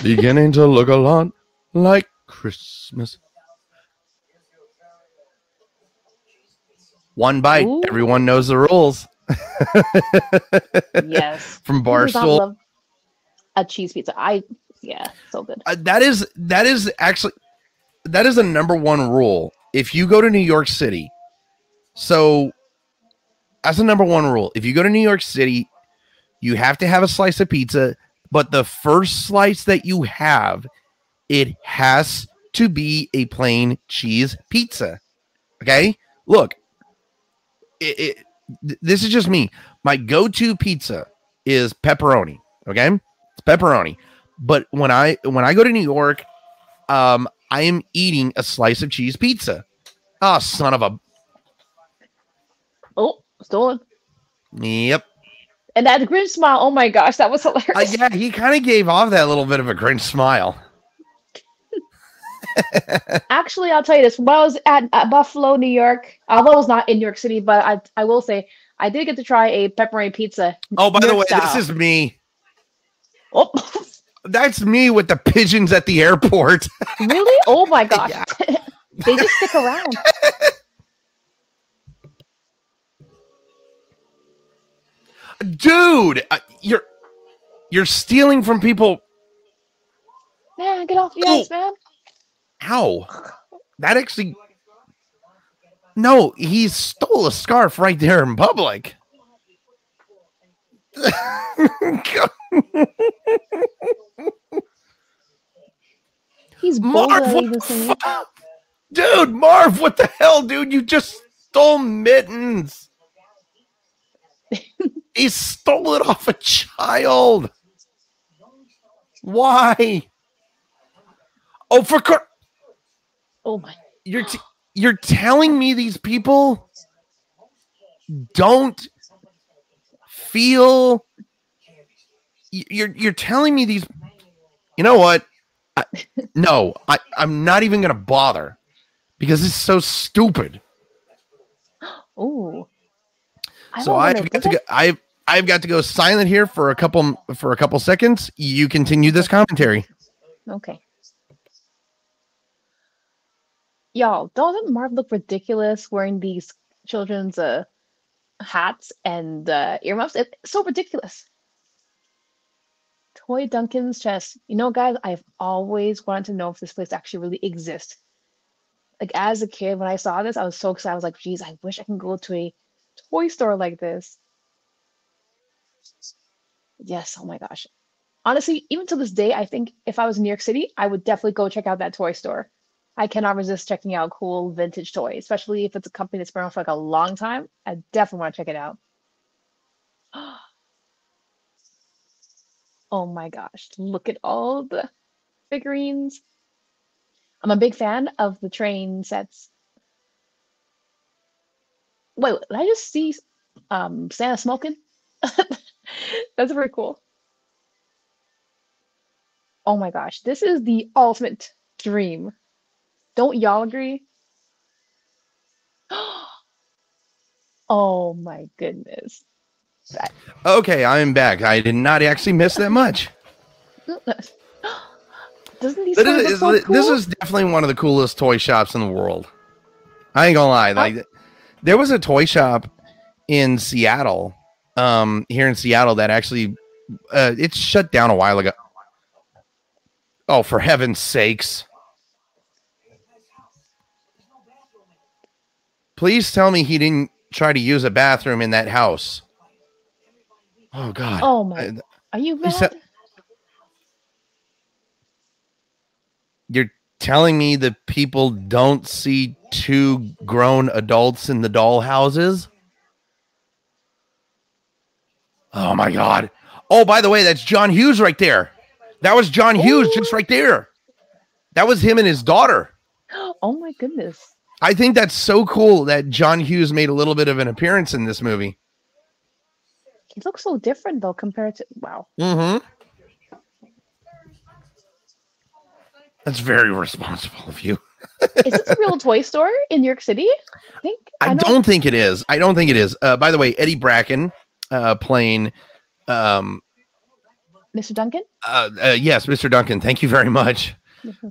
Beginning to look a lot like Christmas. One bite. Ooh. Everyone knows the rules. *laughs* yes. From Barstool. A cheese pizza. I, yeah, so good. Uh, that is that is actually that is a number one rule. If you go to New York City, so that's the number one rule. If you go to New York City, you have to have a slice of pizza, but the first slice that you have, it has to be a plain cheese pizza. Okay, look, it, it, this is just me. My go-to pizza is pepperoni. Okay, pepperoni. But when I when I go to New York, um, I am eating a slice of cheese pizza. Oh, son of a Oh, stolen. yep. And that grin smile. Oh my gosh, that was hilarious. Uh, yeah, he kind of gave off that little bit of a cringe smile. *laughs* Actually, I'll tell you this. When I was at, at Buffalo, New York, although I was not in New York City, but I I will say I did get to try a pepperoni pizza. Oh, by the way, York this is me. Oh, *laughs* That's me with the pigeons at the airport. *laughs* really? Oh my gosh. Yeah. *laughs* they just stick around. Dude, uh, you're you're stealing from people. Man, get off the Oh. ice, man. Ow. That actually No, he stole a scarf right there in public. *laughs* He's Marv, what the fuck? Dude, Marv, what the hell, dude? You just stole mittens. *laughs* he stole it off a child. Why? Oh, for cr- Oh my. you're t- you're telling me these people don't feel you're you're telling me these you know what I, *laughs* no I, i'm not even gonna bother because it's so stupid Oh. So i've got to go i've i've got to go silent here for a couple for a couple seconds you continue this commentary Okay. Y'all, doesn't Marv look ridiculous wearing these children's uh hats and uh, earmuffs? It's so ridiculous. Toy Duncan's chest. You know, guys, I've always wanted to know if this place actually really exists. Like as a kid, when I saw this, I was so excited. I was like, geez, I wish I can go to a toy store like this. Yes, oh my gosh. Honestly, even to this day, I think if I was in New York City, I would definitely go check out that toy store. I cannot resist checking out cool vintage toys, especially if it's a company that's been around for like a long time. I definitely want to check it out. *gasps* Oh my gosh, look at all the figurines. I'm a big fan of the train sets. Wait, did I just see um, Santa smoking? *laughs* That's very cool. Oh my gosh, this is the ultimate dream. Don't y'all agree? *gasps* Oh my goodness. Okay, I'm back. I did not actually miss that much. *gasps* Doesn't these toys it- so cool? This is definitely one of the coolest toy shops in the world. I ain't gonna lie. Like, there was a toy shop in Seattle, um, here in Seattle that actually, uh, it's shut down a while ago. Oh, for heaven's sakes! Please tell me he didn't try to use a bathroom in that house. Oh God! Oh my! Uh, I- Are you mad? said- You're telling me that people don't see two grown adults in the doll houses? Oh my god. Oh, by the way, that's John Hughes right there. That was John Hughes just right there. That was him and his daughter. *gasps* Oh my goodness! I think that's so cool that John Hughes made a little bit of an appearance in this movie. He looks so different though compared to wow. Mm-hmm. That's very responsible of you. *laughs* Is this a real toy store in New York City? I think I, know- don't think it is. I don't think it is. Uh, by the way, Eddie Bracken uh, playing. Um, Mr. Duncan. uh, uh, yes, Mr. Duncan. Thank you very much.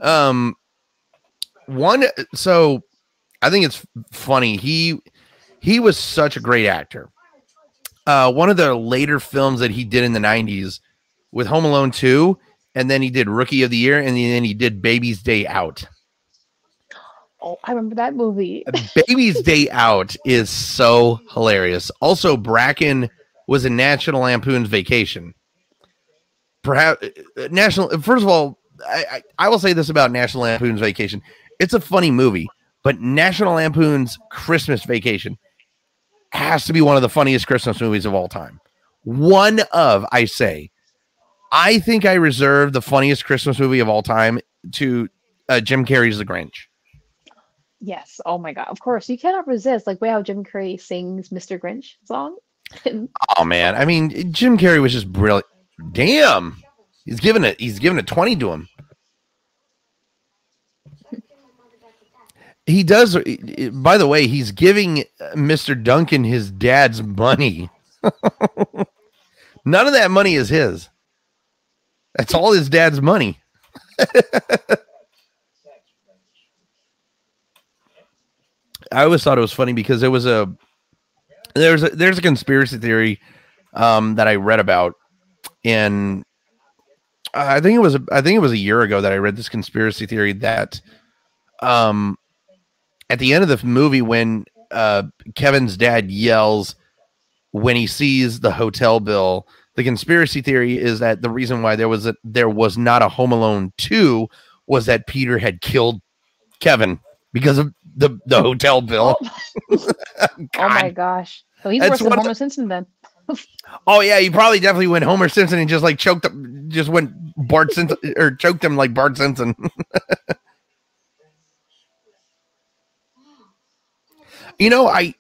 Um, one. So, I think it's funny. He he was such a great actor. Uh, one of the later films that he did in the '90s with Home Alone 2, and then he did Rookie of the Year, and then he did Baby's Day Out. Oh, I remember that movie. Baby's *laughs* Day Out is so hilarious. Also, Bracken was in National Lampoon's Vacation. Perhaps uh, National. First of all, I, I, I will say this about National Lampoon's Vacation: it's a funny movie, but National Lampoon's Christmas Vacation has to be one of the funniest Christmas movies of all time. One of, I say, I think I reserve the funniest Christmas movie of all time to uh, Jim Carrey's The Grinch. Yes. Oh my god. Of course, you cannot resist. Like way how Jim Carrey sings "Mr. Grinch" song. *laughs* Oh man, I mean, Jim Carrey was just brilliant. Damn, he's giving it. He's giving a twenty to him. He does. By the way, he's giving Mister Duncan his dad's money. *laughs* None of that money is his. That's all his dad's money. *laughs* I always thought it was funny because there was a there's a there's a conspiracy theory um, that I read about, and I think it was I think it was a year ago that I read this conspiracy theory that um, at the end of the movie when uh, Kevin's dad yells when he sees the hotel bill, the conspiracy theory is that the reason why there was a, there was not a Home Alone two was that Peter had killed Kevin because of the the hotel bill. Oh *laughs* my gosh. So he's That's worse than Homer Simpson then. *laughs* Oh yeah, he probably definitely went Homer Simpson and just like choked him, just went Bart Simpson or choked him like Bart Simpson. *laughs* you know, I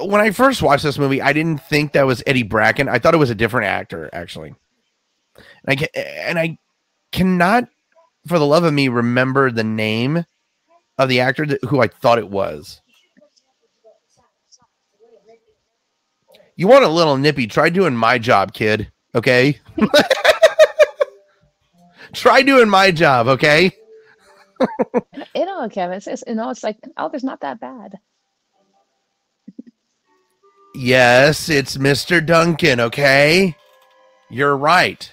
when I first watched this movie, I didn't think that was Eddie Bracken. I thought it was a different actor actually. And I and I cannot, for the love of me, remember the name of the actor that, who I thought it was. You want a little nippy? Try doing my job, kid. Okay. *laughs* Try doing my job, okay? *laughs* You know, Kevin. It's, it's you know, it's like oh, there's not that bad. Yes, it's Mr. Duncan, okay? You're right.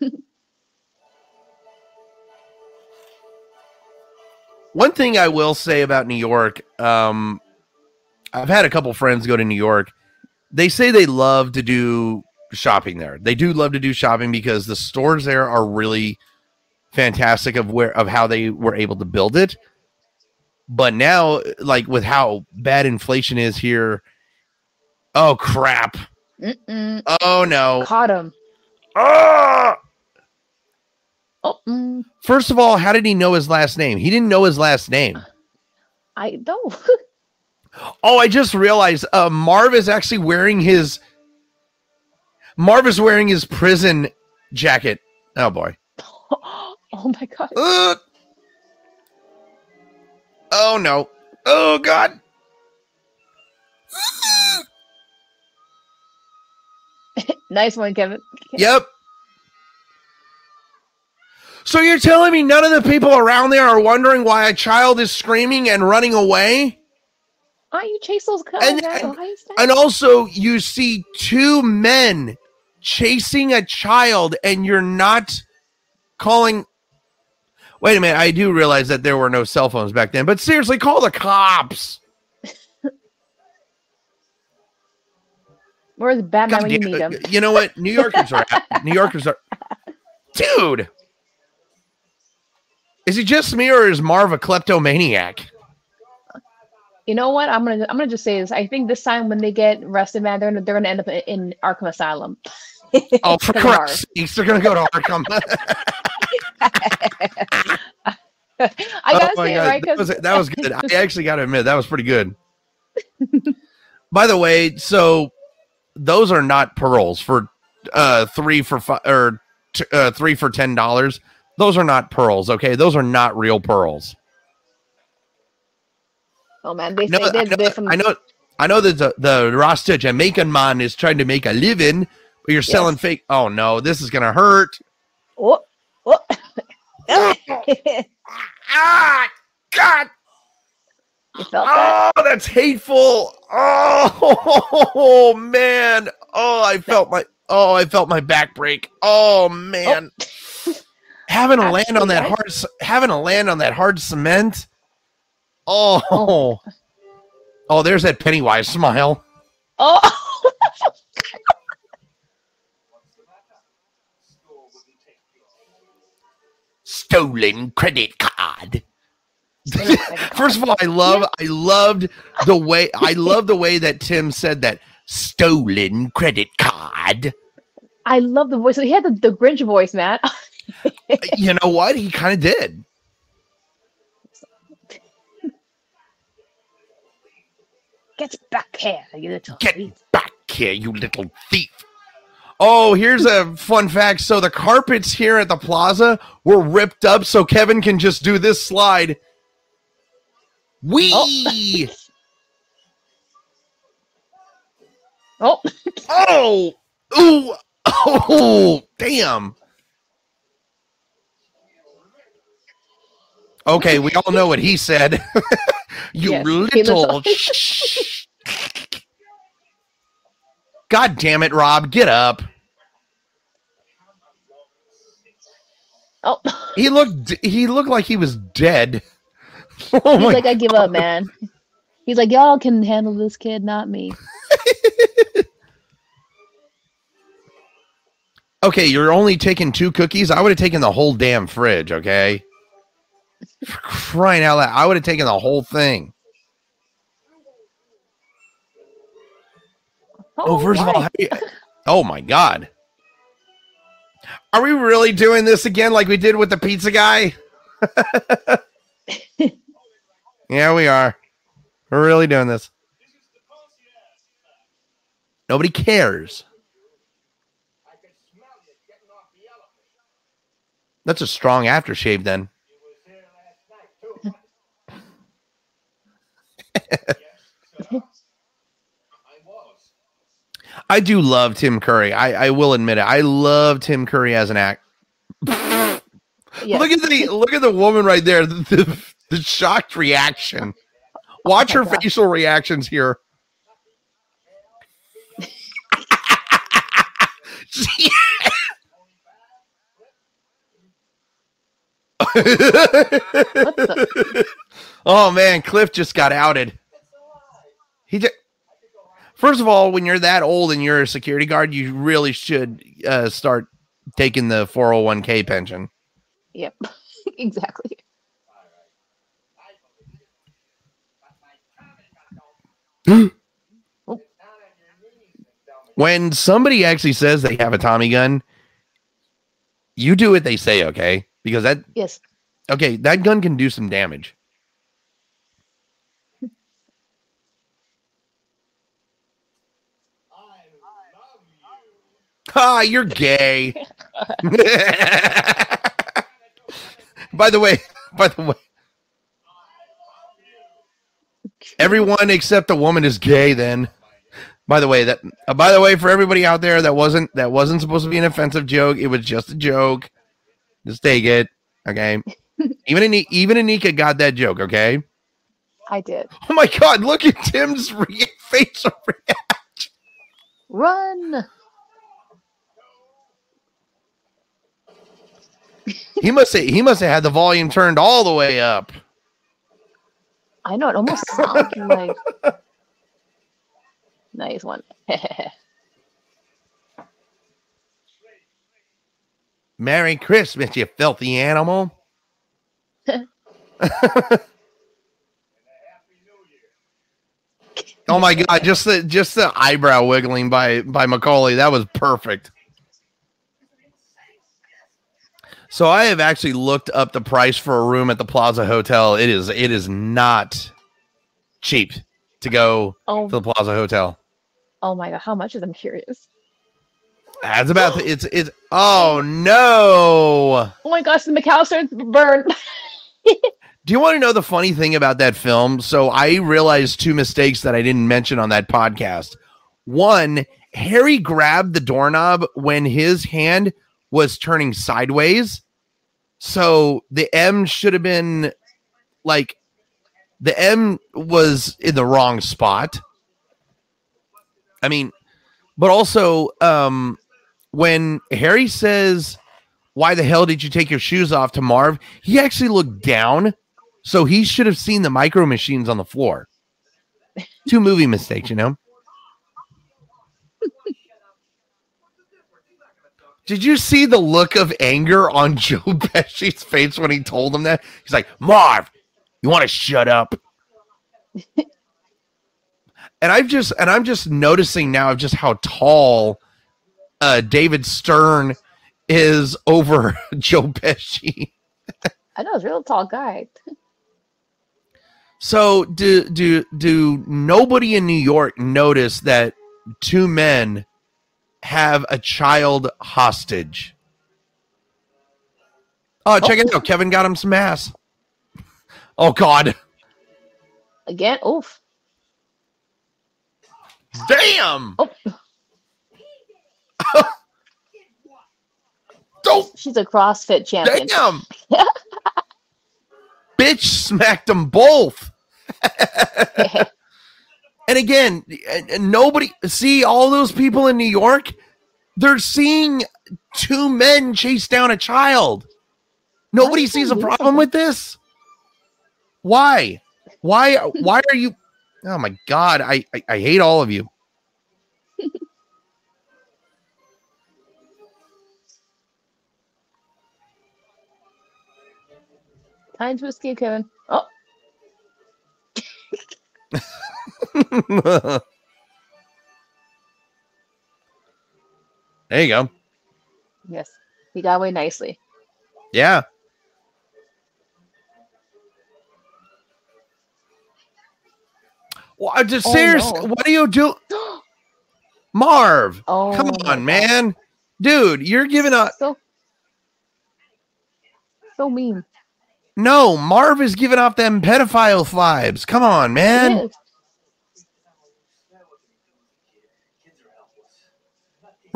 *laughs* One thing I will say about New York, um, I've had a couple friends go to New York. They say they love to do shopping there. They do love to do shopping because the stores there are really fantastic of where of how they were able to build it. But now, like with how bad inflation is here, oh crap! Mm-mm. Oh no! Caught him. Ah! Oh, mm, First of all, how did he know his last name? He didn't know his last name. I don't. *laughs* Oh, I just realized uh, Marv is actually wearing his. Marv is wearing his prison jacket. Oh boy. *laughs* oh my god. Uh, oh no. Oh god. *laughs* Nice one, Kevin. Yep. So you're telling me none of the people around there are wondering why a child is screaming and running away? Why you chase those guys? And- and- Why is that? And also, you see two men chasing a child, and you're not calling. Wait a minute. I do realize that there were no cell phones back then, but seriously, call the cops. *laughs* Where's Batman God when you need him? You know what? New Yorkers are. New Yorkers are. *laughs* Dude! Is it just me, or is Marv a kleptomaniac? You know what? I'm gonna I'm gonna just say this. I think this time when they get arrested, man, they're gonna, they're gonna end up in Arkham Asylum. *laughs* Oh, for Because of Christ's sakes, they're going to go to Arkham. *laughs* *laughs* I gotta oh my say it, God, right? that 'Cause- was that was good. I actually got to admit that was pretty good. By the way, so those are not pearls for uh three for five or t- uh, three for ten dollars. Those are not pearls. Okay, those are not real pearls. oh man, they No, say I they're, know, they're I know, I know that the, the Rasta Jamaican man is trying to make a living, but you're selling fake. Oh no, this is gonna hurt. Oh, oh. Ah, *laughs* *laughs* God. you felt that? Oh, that's hateful. Oh *laughs* man. Oh, I felt my oh, I felt my back break. Oh man. having to land on that hard having to land on that hard cement. Oh. Oh, there's that Pennywise smile. Oh, Stolen credit *laughs* card. First of all, I love I loved the way I love the way that Tim said that stolen credit card. I love the voice. He had the, the Grinch voice, man. *laughs* you know what? He kind of did. Get back here, you little Get thief. back here, you little thief. Oh, here's a fun fact. So the carpets here at the plaza were ripped up so Kevin can just do this slide. Wee! *laughs* Oh, Oh! Ooh! Oh! Damn! Okay, we all know what he said. *laughs* you Yes, little. *laughs* God damn it, Rob! Get up. oh. He looked. He looked like he was dead. *laughs* Oh He's like, I give up, man. He's like, y'all can handle this kid, not me. *laughs* okay, you're only taking two cookies. I would have taken the whole damn fridge. Okay. For crying out loud! I would have taken the whole thing. Oh, oh, first of all, why? how do you- oh my god, are we really doing this again like we did with the pizza guy? *laughs* yeah, we are. We're really doing this. Nobody cares. That's a strong aftershave, then. *laughs* I do love Tim Curry. I, I will admit it. I love Tim Curry as an act. *laughs* Yes. Look at the look at the woman right there. *laughs* The, the, the shocked reaction. Oh Watch my her God. facial reactions here. *laughs* Oh man, Cliff just got outed. He just First of all, when you're that old and you're a security guard, you really should uh, start taking the 401k pension. Yep. *laughs* exactly. *gasps* when somebody actually says they have a Tommy gun, you do what they say, okay? Because that Yes. okay, that gun can do some damage. Ah, you're gay. *laughs* by the way, by the way, everyone except the woman is gay. Then, by the way, that uh, by the way, for everybody out there, that wasn't that wasn't supposed to be an offensive joke. It was just a joke. Just take it, okay? *laughs* even Ani- even Anika got that joke, okay? I did. Oh my god, look at Tim's re- *laughs* facial reaction. Run. He must say he must have had the volume turned all the way up. I know it almost sounds *laughs* like nice one. *laughs* Merry Christmas, you filthy animal. *laughs* oh my god, just the just the eyebrow wiggling by by Macaulay. That was perfect. So I have actually looked up the price for a room at the Plaza Hotel. It is it is not cheap to go oh, to the Plaza Hotel. oh my god, how much is I'm curious. That's about it's it's oh *gasps* no. Oh my gosh, the McCallister's burned. *laughs* Do you want to know the funny thing about that film? So I realized two mistakes that I didn't mention on that podcast. One, Harry grabbed the doorknob when his hand was turning sideways. So the M should have been like the M was in the wrong spot. I mean, but also um when Harry says why the hell did you take your shoes off to Marv? He actually looked down, so he should have seen the micro machines on the floor. Two movie mistakes, you know. *laughs* Did you see the look of anger on *laughs* Joe Pesci's face when he told him that? He's like, Marv, you want to shut up? *laughs* and I've just and I'm just noticing now of just how tall uh David Stern is over *laughs* Joe Pesci. I know, it's a real tall guy. So do do do nobody in New York notice that two men have a child hostage? Oh, oh, check it out. Kevin got him some ass. Oh God. Again, oof. Damn. Oh. *laughs* Don't She's a CrossFit champion. damn. *laughs* Bitch smacked them both. *laughs* And again, and- nobody see all those people in New York. They're seeing two men chase down a child. Nobody sees a problem with this. Why? Why? Why are you? Oh my god! I I, I hate all of you. Time to escape, Kevin. Oh, *laughs* there you go. yes. He got away nicely. Yeah. Well, I uh, just Oh, serious. no. What do you do, *gasps* Marv? Oh, Come on, man, dude, you're giving up. So, so mean. No, Marv is giving off them pedophile vibes. Come on, man.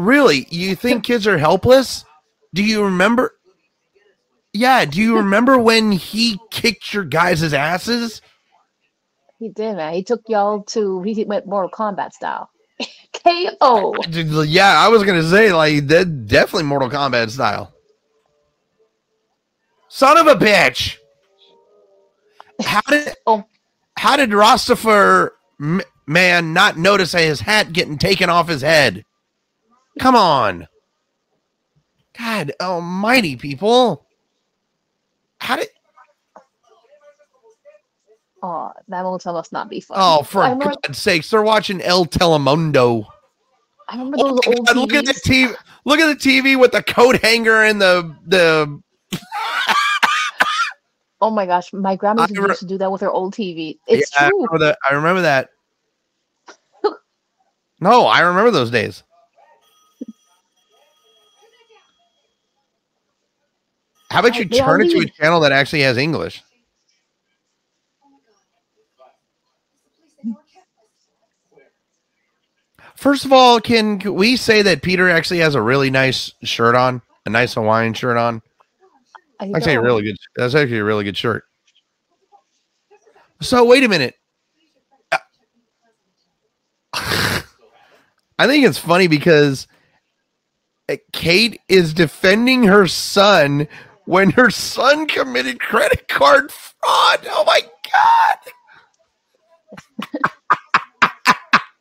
Really? You *laughs* think kids are helpless? Do you remember? Yeah. Do you *laughs* remember when he kicked your guys' asses? He did, man. He took y'all to. He went Mortal Kombat style. *laughs* KO. Yeah, I was gonna say like that. Definitely Mortal Kombat style. Son of a bitch! How did Oh. how did Rastafar m- man not notice his hat getting taken off his head? Come on, God Almighty, people! how did? Oh, that motel must not be fun. Oh, for remember, God's sakes, they're watching El Telemundo. I remember Oh those my old God, look at the TV. Look at the TV with the coat hanger and the the. Oh my gosh, my grandma used to- re- used to do that with her old TV. It's Yeah, I true. remember that. I remember that. *laughs* no, I remember those days. How about you turn it to a channel that actually has English? First of all, can, we say that Peter actually has a really nice shirt on, a nice Hawaiian shirt on? I That's actually a really good. That's actually a really good shirt. So wait a minute. *laughs* I think it's funny because uh, Kate is defending her son when her son committed credit card fraud. Oh my god!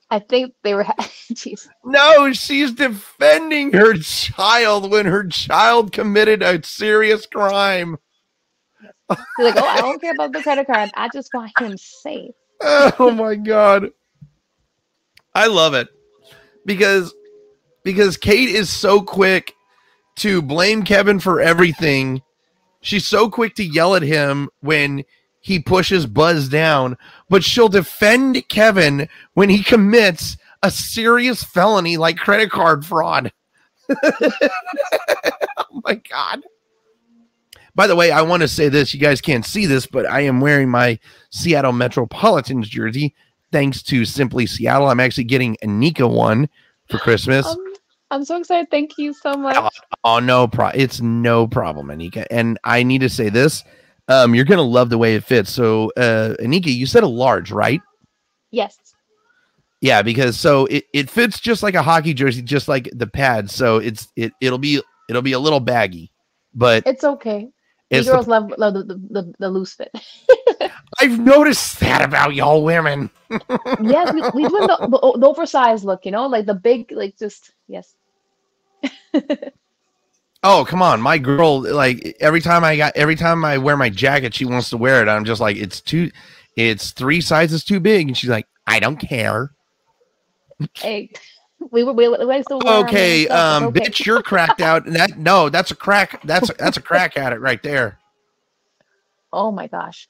I think they were. *laughs* Jeez. No, she's defending her child when her child committed a serious crime. She's like, oh, I don't *laughs* care about the credit card. I just want him safe. oh my god i love it because because kate is so quick to blame kevin for everything she's so quick to yell at him when he pushes buzz down but she'll defend kevin when he commits a serious felony like credit card fraud *laughs* oh my god by the way i want to say this you guys can't see this but i am wearing my Seattle Metropolitans jersey. Thanks to Simply Seattle, I'm actually getting a Nika one for Christmas. Oh, I'm so excited. Thank you so much. oh no, pro- it's no problem, Anika. And I need to say this: um, you're gonna love the way it fits. So, uh, Anika, you said a large, right? Yes. Yeah, because so it, it fits just like a hockey jersey, just like the pads. So it's it it'll be it'll be a little baggy, but It's okay. The it's the- girls love, love the, the, the, the loose fit. *laughs* I've noticed that about y'all women. *laughs* yes, we, we doing the, the, the oversized look, you know, like the big, like just, yes. Oh, come on. My girl, like every time I got every time I wear my jacket, she wants to wear it. I'm just like, it's too it's three sizes too big. And she's like, I don't care. Hey, we were, we, we we still wear our Okay, um, okay. bitch, you're cracked out. And that no, that's a crack. That's that's a crack at it right there. Oh my gosh.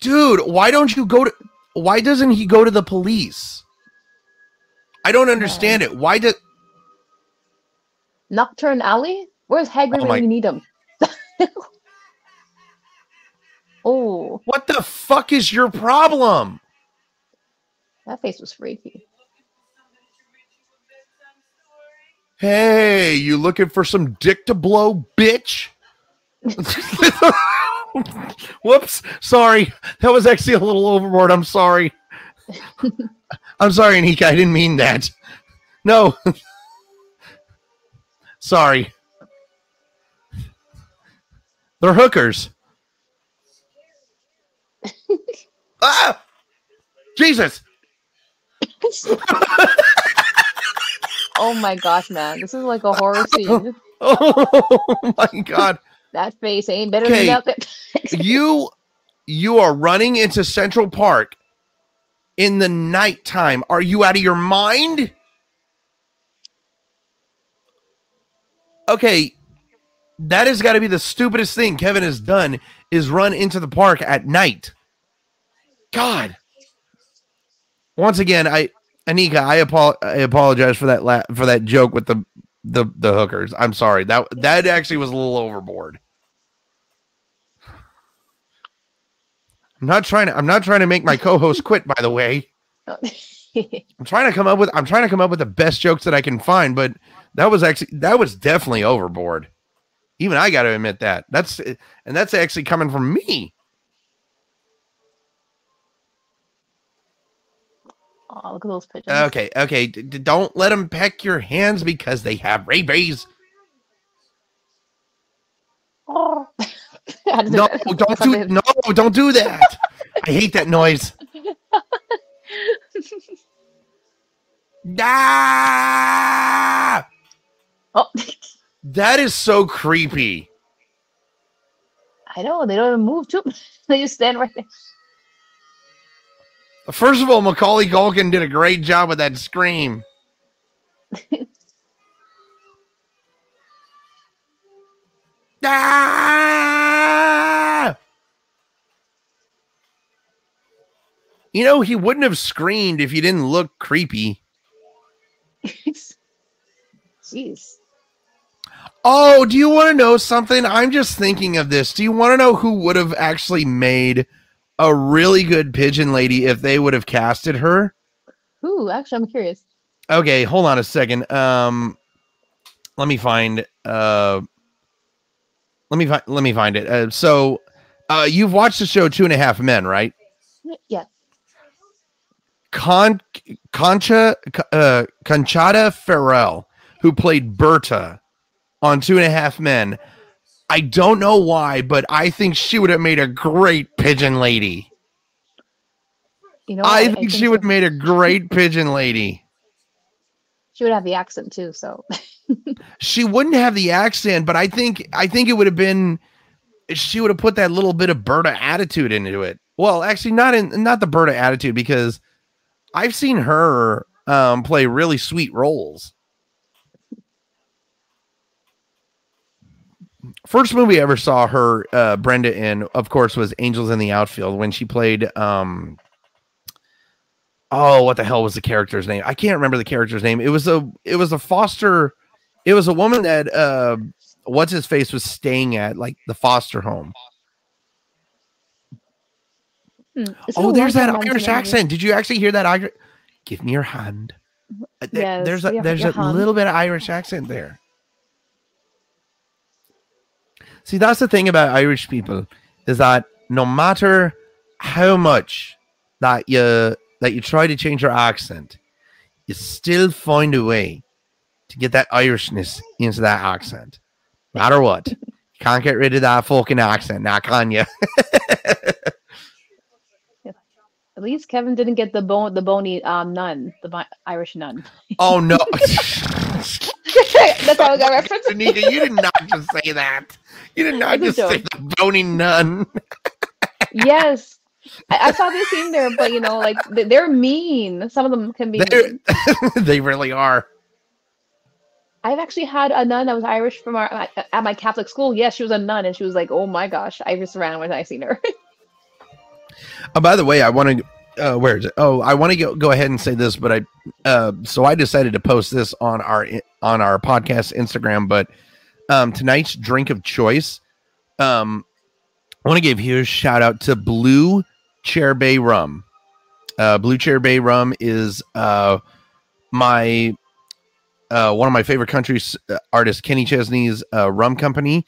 Dude, why don't you go to why doesn't he go to the police? I don't understand it. Why did Knockturn Alley? Where's Hagrid Oh when you need him? *laughs* oh, what the fuck is your problem? that face was freaky. Hey, you looking for some dick to blow, bitch? *laughs* Whoops. Sorry. That was actually a little overboard. I'm sorry. *laughs* I'm sorry, Anika. I didn't mean that. No. Sorry. They're hookers. *laughs* ah! Jesus. oh my gosh, man. This is like a horror *laughs* scene. Oh my god. That face ain't better than nothing. *laughs* you you are running into Central Park in the nighttime. Are you out of your mind? Okay, that has got to be the stupidest thing Kevin has done is run into the park at night. God. Once again, I Anika, I, apo- I apologize for that la- for that joke with the the the hookers. I'm sorry. That that actually was a little overboard. I'm not trying to I'm not trying to make my co-host quit by the way. *laughs* I'm trying to come up with I'm trying to come up with the best jokes that I can find, but that was actually that was definitely overboard. Even I got to admit that. That's and that's actually coming from me. oh, look at those pigeons. Okay, okay, d- don't let them peck your hands because they have rabies. Oh. *laughs* I just did No, don't do no, don't do that. I hate that noise. *laughs* Ah! Oh, That is so creepy. I know they don't even move too. *laughs* they just stand right there. First of all, Macaulay Culkin did a great job with that scream. *laughs* ah! You know, he wouldn't have screamed if he didn't look creepy. *laughs* Jeez. Oh, do you want to know something? I'm just thinking of this. Do you want to know who would have actually made a really good pigeon lady if they would have casted her? Ooh, actually, I'm curious. Okay, hold on a second. Um, let me find. Uh, let me find. Let me find it. Uh, so, uh, you've watched the show Two and a Half Men, right? Yeah. Con Concha uh, Conchata Ferrell, who played Berta on Two and a Half Men. I don't know why, but I think she would have made a great pigeon lady. You know, I think she would have made a great pigeon lady. She would have the accent too, so *laughs* She wouldn't have the accent, but I think I think it would have been she would have put that little bit of Berta attitude into it. Well, actually not in not the Berta attitude because I've seen her um, play really sweet roles. First movie I ever saw her, uh, Brenda, in, of course, was Angels in the Outfield when she played. Um, oh, what the hell was the character's name? I can't remember the character's name. It was a, it was a foster, it was a woman that, uh, what's his face was staying at, like the foster home. Hmm. Oh, there's that Irish accent. Did you actually hear that? Irish? Give me your hand. Uh, Yes, there's a there's a hand. little bit of Irish accent there. See, that's the thing about Irish people is that no matter how much that you that you try to change your accent, you still find a way to get that Irishness into that accent. No matter what, you can't get rid of that fucking accent, now can you? *laughs* At least Kevin didn't get the bone, the bony um nun, the bi- Irish nun. *laughs* oh no. *laughs* That's how I got reference. Danica, you did not just say that. You did not just say the bony nun. *laughs* yes, I, I saw this scene there, but you know, like they- they're mean. Some of them can be. *laughs* They really are. I've actually had a nun that was Irish from our at my Catholic school. Yes, she was a nun, and she was like, "Oh my gosh!" I just ran when I seen her. *laughs* Oh, by the way, I want to. Uh, where is it? Oh, I want to go, go ahead and say this, but I. Uh, so I decided to post this on our on our podcast Instagram. But um, tonight's drink of choice. Um, I want to give huge shout out to Blue Chair Bay Rum. Uh, Blue Chair Bay Rum is uh, my uh, one of my favorite country s- uh, artists, Kenny Chesney's uh, rum company.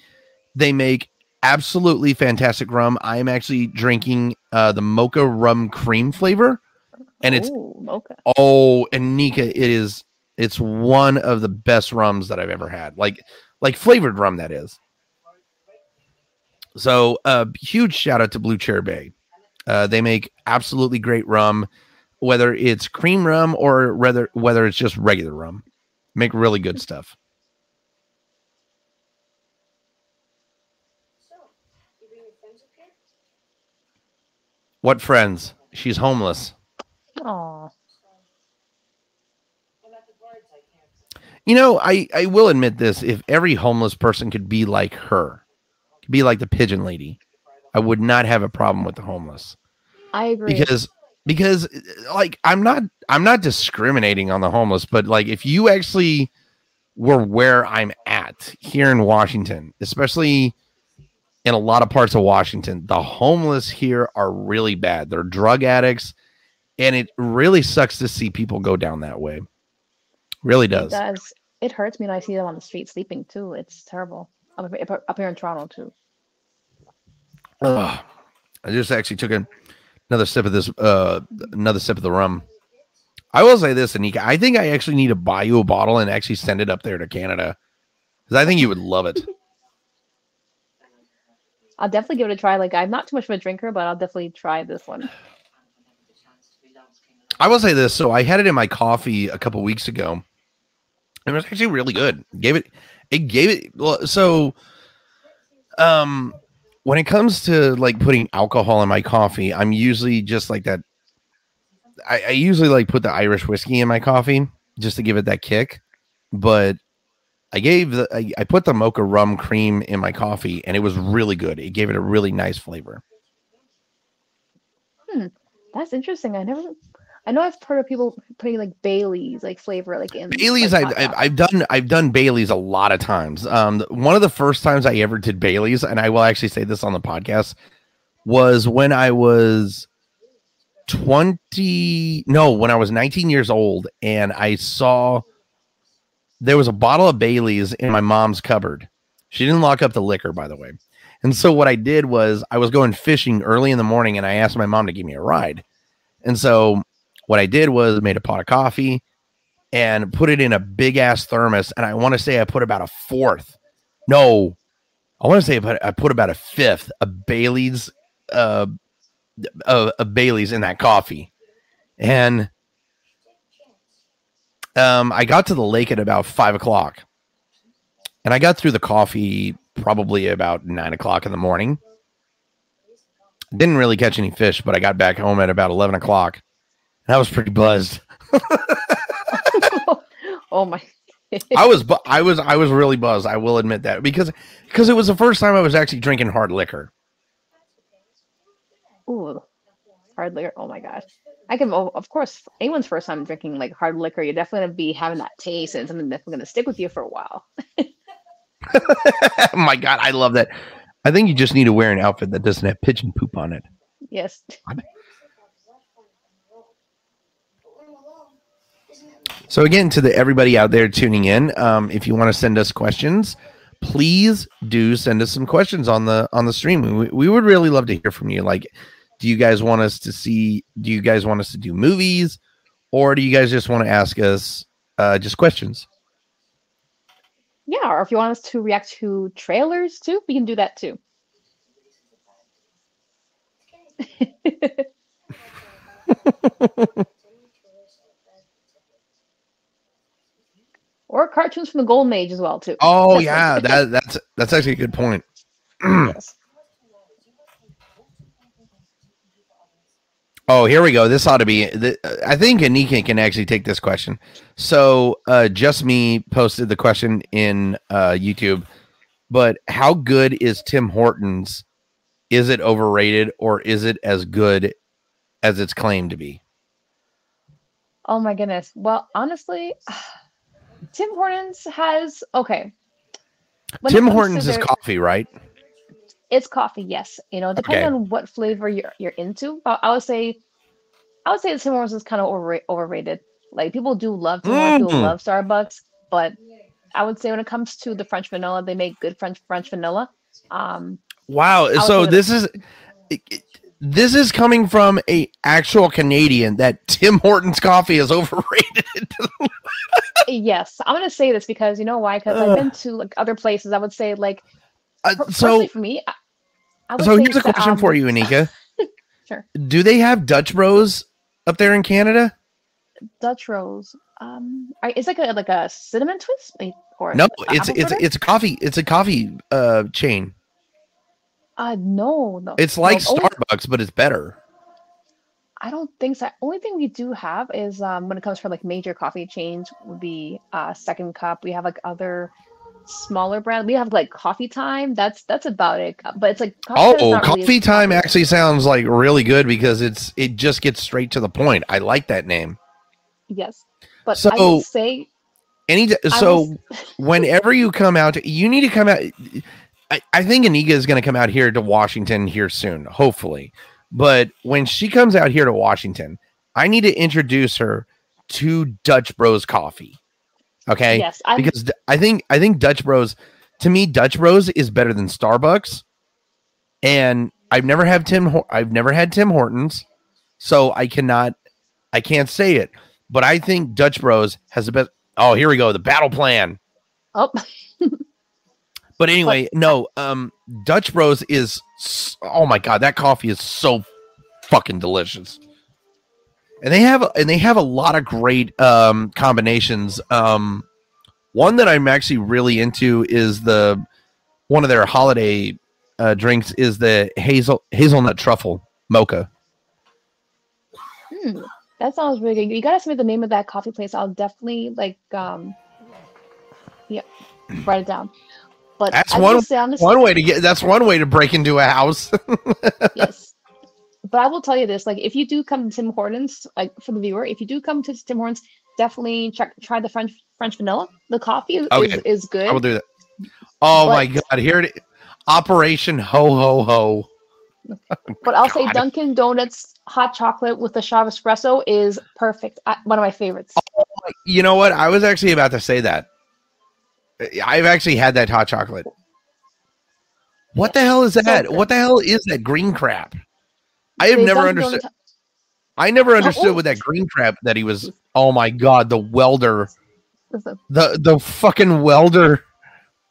They make absolutely fantastic rum. I am actually drinking uh, the mocha rum cream flavor, and it's Ooh, mocha. oh, and Nika, it is it's one of the best rums that I've ever had. Like like flavored rum that is. So, uh, huge shout out to Blue Chair Bay. Uh, they make absolutely great rum, whether it's cream rum or whether whether it's just regular rum. Make really good stuff. What friends? She's homeless. Aw. You know, I I will admit this: if every homeless person could be like her, could be like the pigeon lady, I would not have a problem with the homeless I agree. because because like I'm not I'm not discriminating on the homeless, but like if you actually were where I'm at here in Washington, especially in a lot of parts of Washington, the homeless here are really bad. They're drug addicts, and it really sucks to see people go down that way. Really It does. It hurts me when I see them on the street sleeping too. It's terrible. Up, up- here in Toronto too. I just actually took a, another sip of this, uh, another sip of the rum. I will say this, Anika. I think I actually need to buy you a bottle and actually send it up there to Canada because I think you would love it. *laughs* I'll definitely give it a try. Like I'm not too much of a drinker, but I'll definitely try this one. I will say this. So I had it in my coffee a couple weeks ago. It was actually really good. Gave it, it gave it. So, um, when it comes to like putting alcohol in my coffee, I'm usually just like that. I, I usually like put the Irish whiskey in my coffee just to give it that kick. But I gave the I, I put the mocha rum cream in my coffee and it was really good. It gave it a really nice flavor. Hmm, that's interesting. I never. I know I've heard of people putting like Bailey's like flavor like in Bailey's. like, I've, hot I've coffee. I've done I've done Bailey's a lot of times. Um, one of the first times I ever did Bailey's, and I will actually say this on the podcast, was when I was twenty. No, when I was nineteen years old, and I saw there was a bottle of Bailey's in my mom's cupboard. She didn't lock up the liquor, by the way. And so what I did was I was going fishing early in the morning, and I asked my mom to give me a ride. And so what I did was made a pot of coffee and put it in a big ass thermos. And I want to say I put about a fourth. No, I want to say I put, about a fifth of Bailey's, uh, of, of Bailey's in that coffee. And um, I got to the lake at about five o'clock. And I got through the coffee probably about nine o'clock in the morning. Didn't really catch any fish, but I got back home at about 11 o'clock. And I was pretty buzzed. *laughs* oh my. I was, bu- I was, I was really buzzed. I will admit that because, because it was the first time I was actually drinking hard liquor. Ooh, hard liquor. Oh my gosh. I can, oh, of course, anyone's first time drinking like hard liquor, you're definitely gonna be having that taste and something that's gonna stick with you for a while. oh *laughs* my god, I love that. I think you just need to wear an outfit that doesn't have pigeon poop on it. Yes. So again, to the everybody out there tuning in, um, if you want to send us questions, please do send us some questions on the on the stream. We, we would really love to hear from you. Like, do you guys want us to see? Do you guys want us to do movies, or do you guys just want to ask us uh, just questions? Yeah, or if you want us to react to trailers too, we can do that too. *laughs* *laughs* or cartoons from the golden age as well too. Oh yeah, that that's that's actually a good point. *clears throat* yes. Oh, here we go. This ought to be. th- I think Anika can actually take this question. So, uh, just me posted the question in uh, YouTube. But how good is Tim Hortons? Is it overrated or is it as good as it's claimed to be? Oh my goodness. Well, honestly, *sighs* Tim Hortons has okay. When Tim Hortons is coffee, right? It's coffee, yes. You know, depending Okay. on what flavor you're you're into. But I would say, I would say Tim Hortons is kind of over, overrated. Like people do love Tim Hortons, people Mm. love Starbucks, but I would say when it comes to the French vanilla, they make good French French vanilla. Um, Wow. So this is it- it- this is coming from a actual Canadian that Tim Hortons coffee is *laughs* overrated. yes, I'm gonna say this because you know why? Because I've been to like other places. I would say like Uh, so for me. I, I would so say here's a question for um, you, Anika. *laughs* Sure. Do they have Dutch Bros up there in Canada? Dutch Rose. Um, are- it's like a like a cinnamon twist or No, it's it's fritter? it's a coffee. It's a coffee uh chain. Uh no no. It's no, like only- Starbucks, but it's better. I don't think so. Only thing we do have is um when it comes from like major coffee chains would be uh Second Cup. We have like other smaller brand. We have like Coffee Time. That's that's about it. But it's like Coffee Time Oh, not really coffee time actually sounds like really good because it's it just gets straight to the point. I like that name. Yes, but I So- would say Any so was- whenever you come out, you need to come out. I, I think Anika is going to come out here to Washington here soon, hopefully. But when she comes out here to Washington, I need to introduce her to Dutch Bros Coffee. Okay, yes, I'm, because I think I think Dutch Bros to me Dutch Bros is better than Starbucks. And I've never had Tim I've never had Tim Hortons, so I cannot I can't say it. But I think Dutch Bros has the best Oh, here we go, the battle plan. oh *laughs* But anyway, no, um Dutch Bros is oh my god, that coffee is so fucking delicious. And they have and they have a lot of great um combinations. Um one that I'm actually really into is the one of their holiday uh, drinks is the hazel hazelnut truffle mocha. Hmm, that sounds really good. You gotta send me the name of that coffee place. I'll definitely like um yeah, write it down. But That's I one- say honestly, One way to get that's one way to break into a house. *laughs* yes. But I will tell you this: like, if you do come to Tim Hortons, like for the viewer, if you do come to Tim Hortons, definitely check try the French French vanilla. The coffee is, oh, Okay. is, is good. I will do that. Oh my god! Here it, Operation Ho Ho Ho. *laughs* But I'll say God. Dunkin' Donuts hot chocolate with the shot espresso is perfect. I, one of my favorites. Oh, you know what? I was actually about to say that. I've actually had that hot chocolate. What the hell is that? what the hell is that green crap? I have never understood. I never understood oh. with that green crap that he was. Oh my god, the welder, the the fucking welder,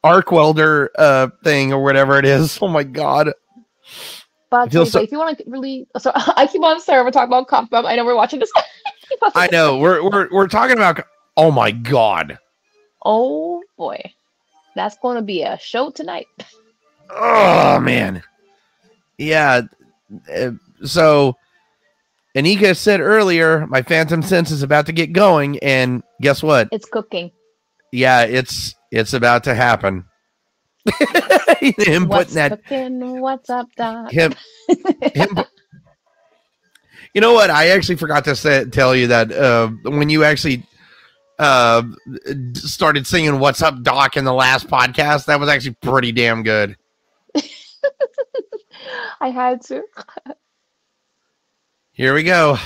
arc welder uh thing or whatever it is. Oh my god. But I'll I feel tell you, so- if you want to really, so *laughs* I keep on sorry, we're talking about coffee. I know we're watching this. *laughs* I know we're we're we're talking about. Oh my god. Oh boy, that's going to be a show tonight. Oh man, yeah. uh, So, Anika said earlier, my Phantom Sense is about to get going, and guess what? It's cooking. Yeah, it's it's about to happen. *laughs* him What's putting that cooking? What's up, Doc? him him. *laughs* You know what? I actually forgot to say, tell you that uh, when you actually uh, started singing "What's Up, Doc" in the last podcast, that was actually pretty damn good. *laughs* I had to. Here we go.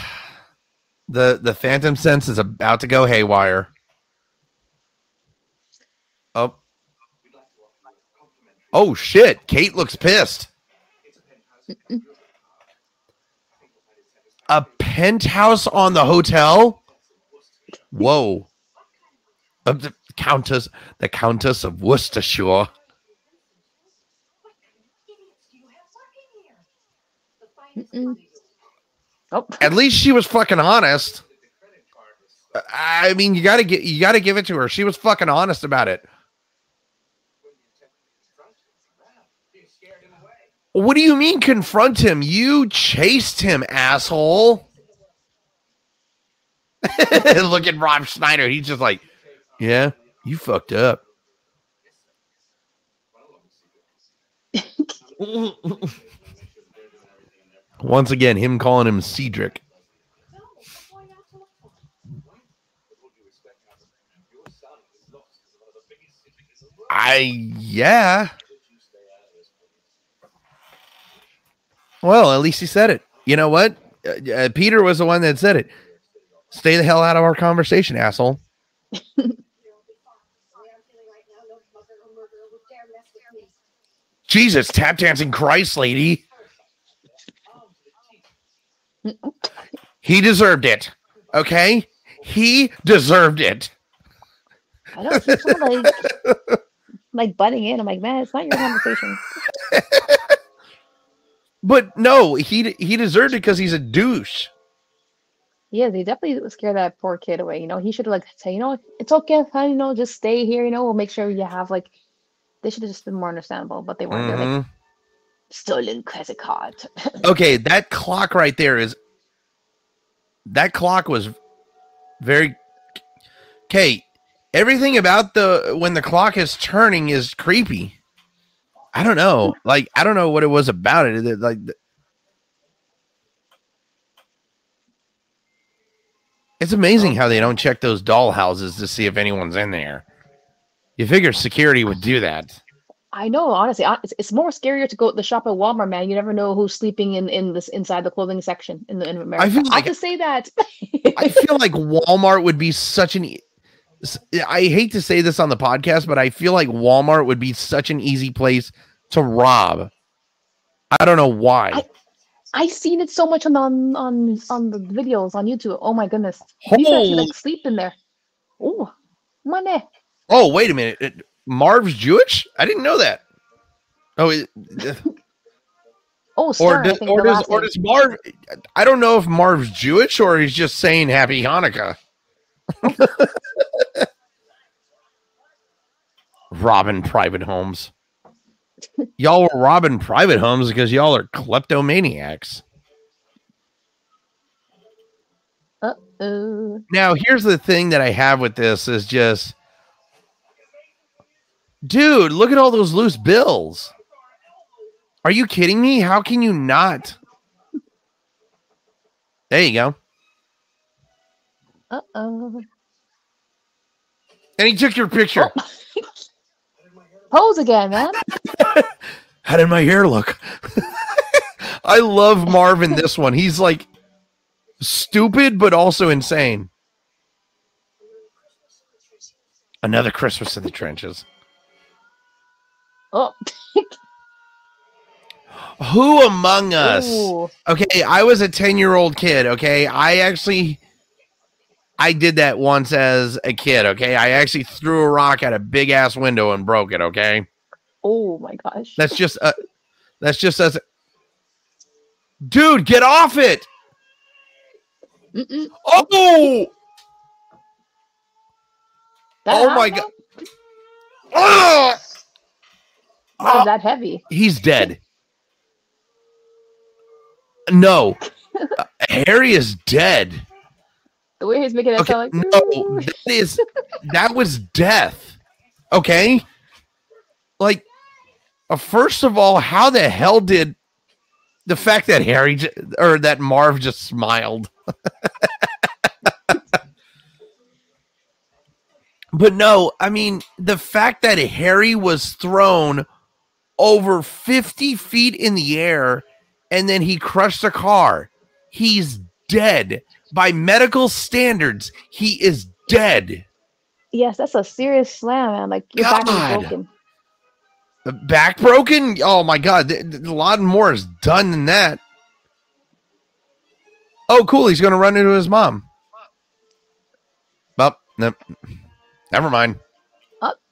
The the phantom sense is about to go haywire. Oh. Oh shit, Kate looks pissed. A penthouse on the hotel? Whoa. Of the Countess the Countess of Worcestershire. Mm-mm. Oh, At least she was fucking honest. I mean, you gotta get you gotta give it to her. She was fucking honest about it. What do you mean confront him? You chased him, asshole. *laughs* Look at Rob Schneider. He's just like, yeah, you fucked up. Once again, him calling him Cedric. I yeah. Well, at least he said it. You know what? Uh, uh, Peter was the one that said it. Stay the hell out of our conversation, asshole. *laughs* Jesus, tap dancing Christ, lady. He deserved it. Okay? He deserved it. I don't keep on, like *laughs* like butting in. I'm like, man, it's not your conversation. *laughs* But no, he he deserved it because he's a douche. Yeah, they definitely scared that poor kid away. You know, he should have like say, you know, it's okay, honey, you know, just stay here. You know, we'll make sure you have like. They should have just been more understandable, but they weren't. They're like stolen credit card. Okay, that clock right there is that clock was very okay. Everything about the when the clock is turning is creepy. I don't know. Like I don't know what it was about it. It- Like it's amazing oh. how they don't check those doll houses to see if anyone's in there. You figure security would do that. I know, honestly, hon- it's, it's more scarier to go to the shop at Walmart, man. You never know who's sleeping in in this inside the clothing section in the in America. I, feel like- to say that. *laughs* I feel like Walmart would be such an. e- I hate to say this on the podcast, but I feel like Walmart would be such an easy place to rob. I don't know why. I- I seen it so much on on on, on the videos on YouTube. Oh my goodness, people actually Holy- like sleep in there. Oh, money. Oh, wait a minute. It- Marv's Jewish? I didn't know that. Oh, it, *laughs* Oh, or Stern, I does, or does or does Marv? I don't know if Marv's Jewish or he's just saying Happy Hanukkah. *laughs* robbing private homes. y'all were robbing private homes because y'all are kleptomaniacs. Uh oh. Now, here's the thing that I have with this is just, dude, look at all those loose bills. Are you kidding me? How can you not? There you go. Uh oh. And he took your picture. Pose again, man. *laughs* How did my hair look? *laughs* I love Marvin this one. He's like stupid but also insane. Another Christmas in the trenches. Oh. *laughs* Who among us? Ooh. Okay, I was a 10-year-old kid, okay? I actually I did that once as a kid, okay? I actually threw a rock at a big ass window and broke it, okay? Oh my gosh. That's just uh that's just as Dude, get off it. Mm-mm. Oh! That Oh my god. Oh! Why is that heavy? He's dead. No. Uh, *laughs* Harry is dead. The way he's making that Okay, sound like no, that is that was death. Okay, like uh, first of all, how the hell did the fact that Harry j- or that Marv just smiled? *laughs* but no, I mean the fact that Harry was thrown over fifty feet in the air and then he crushed a car. He's dead by medical standards, he is dead. Yes, that's a serious slam, man. Like your back is broken. The back broken? Oh my god, a lot more is done than that. Oh, cool. He's going to run into his mom. Well, no, never mind.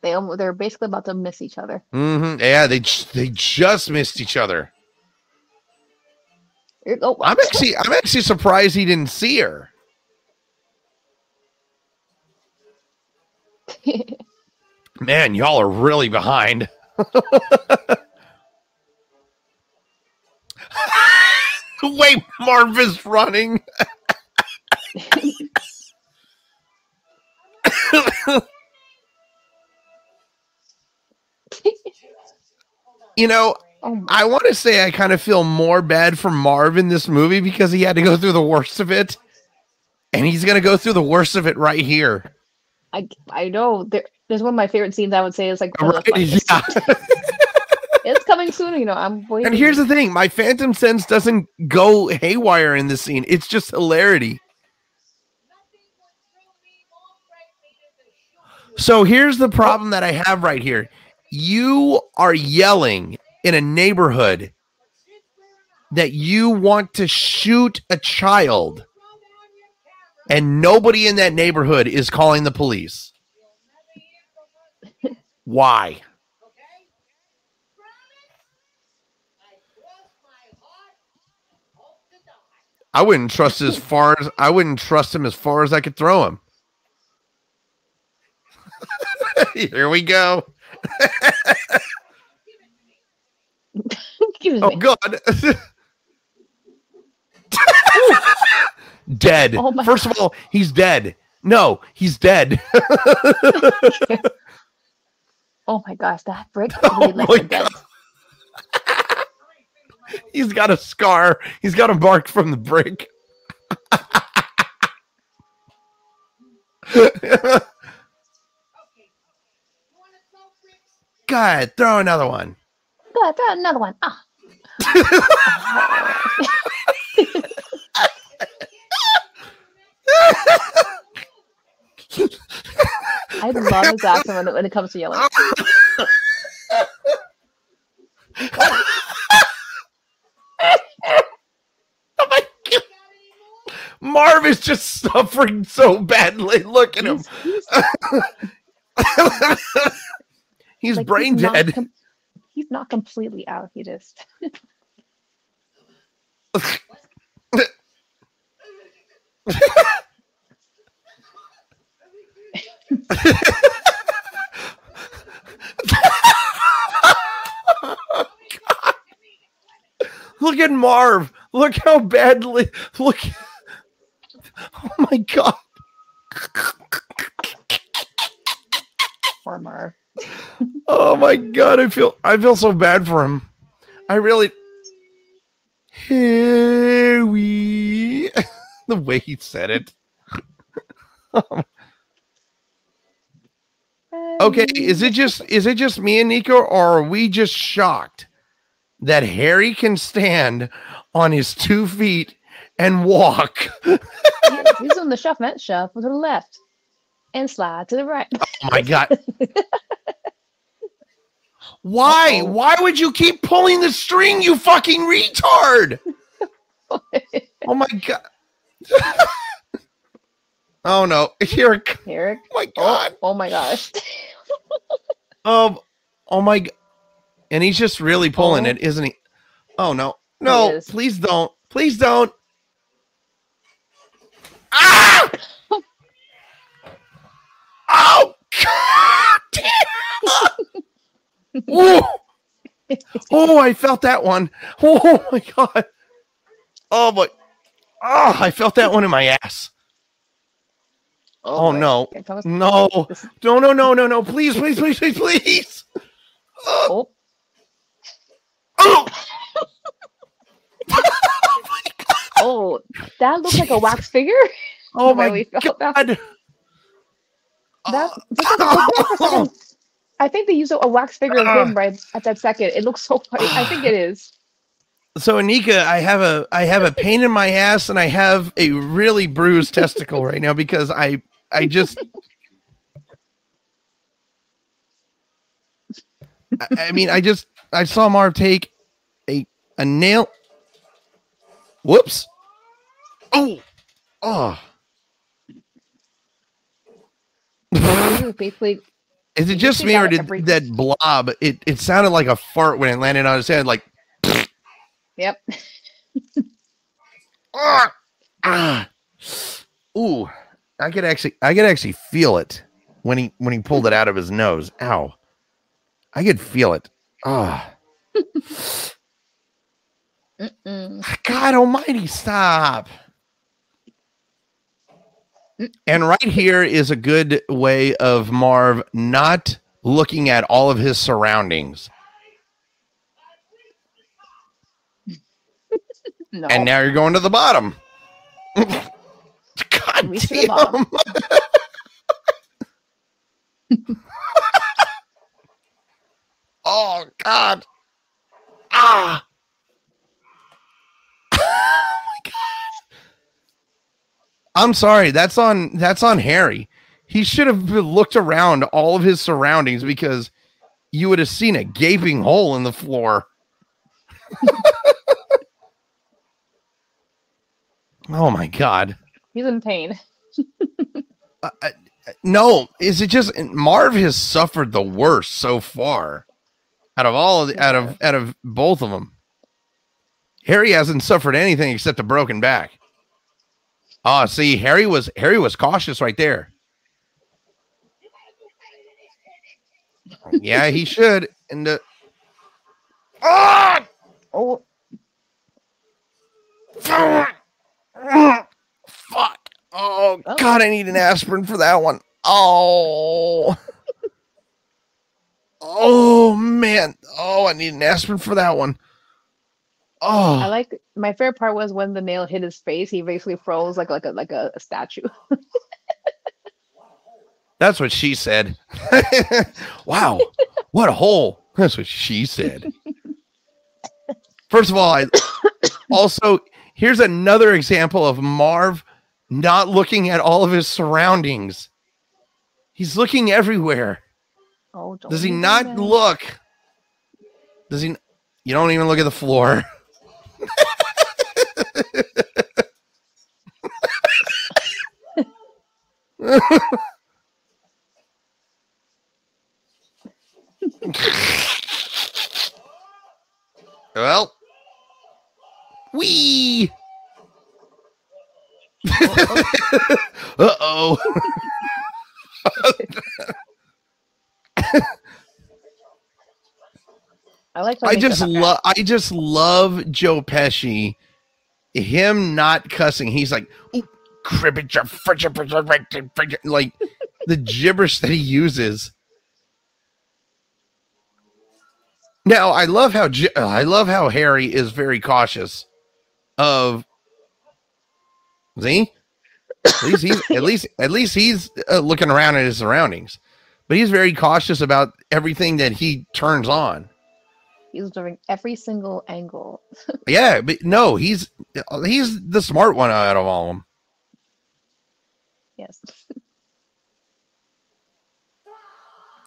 They they're basically about to miss each other. hmm Yeah, they they just missed each other. Oh, I'm actually I'm actually surprised he didn't see her. *laughs* Man, y'all are really behind. *laughs* Wait, Marvin's running. *laughs* you know, oh I want to say I kind of feel more bad for Marv in this movie because he had to go through the worst of it. And he's going to go through the worst of it right here. I I know there, there's one of my favorite scenes. I would say is like Right? Yeah. *laughs* it's coming soon. You know, I'm waiting. And here's the thing my Phantom Sense doesn't go haywire in this scene, it's just hilarity. So here's the problem that I have right here. You are yelling in a neighborhood that you want to shoot a child, and nobody in that neighborhood is calling the police. Why? I wouldn't trust as far as I wouldn't trust him as far as I could throw him. *laughs* Here we go. Excuse Oh me. God. *laughs* dead. Oh, First of all, he's dead. No, he's dead. *laughs* Oh my gosh, that brick *laughs* Oh really left my dent. he's got a scar. He's got a mark from the brick. God, throw another one. Good, throw another one. Ah. *laughs* I love his accent when it, when it comes to yelling. Oh my God. Marv is just suffering so badly. Look at him. He's, he's, like, brain he's not dead. com- he's not completely out. He just *laughs* Look at Marv. Look how badly. Look. Oh my god. Poor Marv. Oh my god. I feel. I feel so bad for him. I really. Harry. *laughs* the way he said it. *laughs* Okay, is it just is it just me and Nico, or are we just shocked that Harry can stand on his two feet and walk? He's on the shuffle, shuffle to the left and slide to the right. Oh my god. *laughs* Why? Uh-oh. Why would you keep pulling the string, you fucking retard? *laughs* Oh my god. *laughs* oh no. Here it comes. Eric. Oh my Oh, god. oh my gosh. *laughs* Um oh my and he's just really pulling Oh. it, isn't he? Oh no. No, please don't. Please don't. Ah! oh god Ooh. Oh, I felt that one. Oh my god. Oh my Oh, I felt that one in my ass. Oh, boy. no. No. No, no, no, no, no. Please, please, please, please, please. Oh, Oh. *laughs* oh, that looks like a wax figure. Oh *laughs* my felt that. god. That, *laughs* I think they used a, a wax figure of Uh. him right at that second. It looks so funny. I think it is. So Anika, I have a I have a pain in my ass and I have a really bruised testicle right now because I I just I, I mean I just I saw Marv take a a nail. Whoops. Oh. Oh. Basically, Is it just me or did that blob? It it sounded like a fart when it landed on his head. Like, yep. ah, *laughs* ah. ooh, I could actually I could actually feel it when he when he pulled it out of his nose. Ow, I could feel it. Ah. *laughs* God Almighty, stop. And right here is a good way of Marv not looking at all of his surroundings. No. And now you're going to the bottom. *laughs* God Reach the bottom. damn. *laughs* *laughs* oh God. Ah. oh my God. I'm sorry. That's on that's on Harry. He should have looked around all of his surroundings because you would have seen a gaping hole in the floor. *laughs* oh my god. He's in pain. Uh, uh, no, is it just Marv has suffered the worst so far out of all of the, out of out of both of them. Harry hasn't suffered anything except a broken back. Ah, see, Harry was Harry was cautious right there. yeah, he *laughs* should. And the ah, Oh, fuck! Oh Oh. God, I need an aspirin for that one. Oh, *laughs* oh man. Oh, I need an aspirin for that one. Oh. I Oh, like my favorite part was when the nail hit his face. He basically froze like like a like a, statue. *laughs* that's what she said. *laughs* wow, what a hole. That's what she said. First of all, I *coughs* also here's another example of Marv not looking at all of his surroundings. He's looking everywhere. Oh, don't Does he not look? Does he? You don't even look at the floor. *laughs* well, we. uh oh. *laughs* I like. I just love I just love Joe Pesci. Him not cussing. He's like, "Ooh, cribbage, uh, uh, uh, uh, fridge," like *laughs* the gibberish that he uses. Now I love how I love how Harry is very cautious of. See, at least he's at least at least he's uh, looking around at his surroundings, but he's very cautious about everything that he turns on. He's observing every single angle. *laughs* Yeah, but no, he's he's the smart one out of all of them. Yes.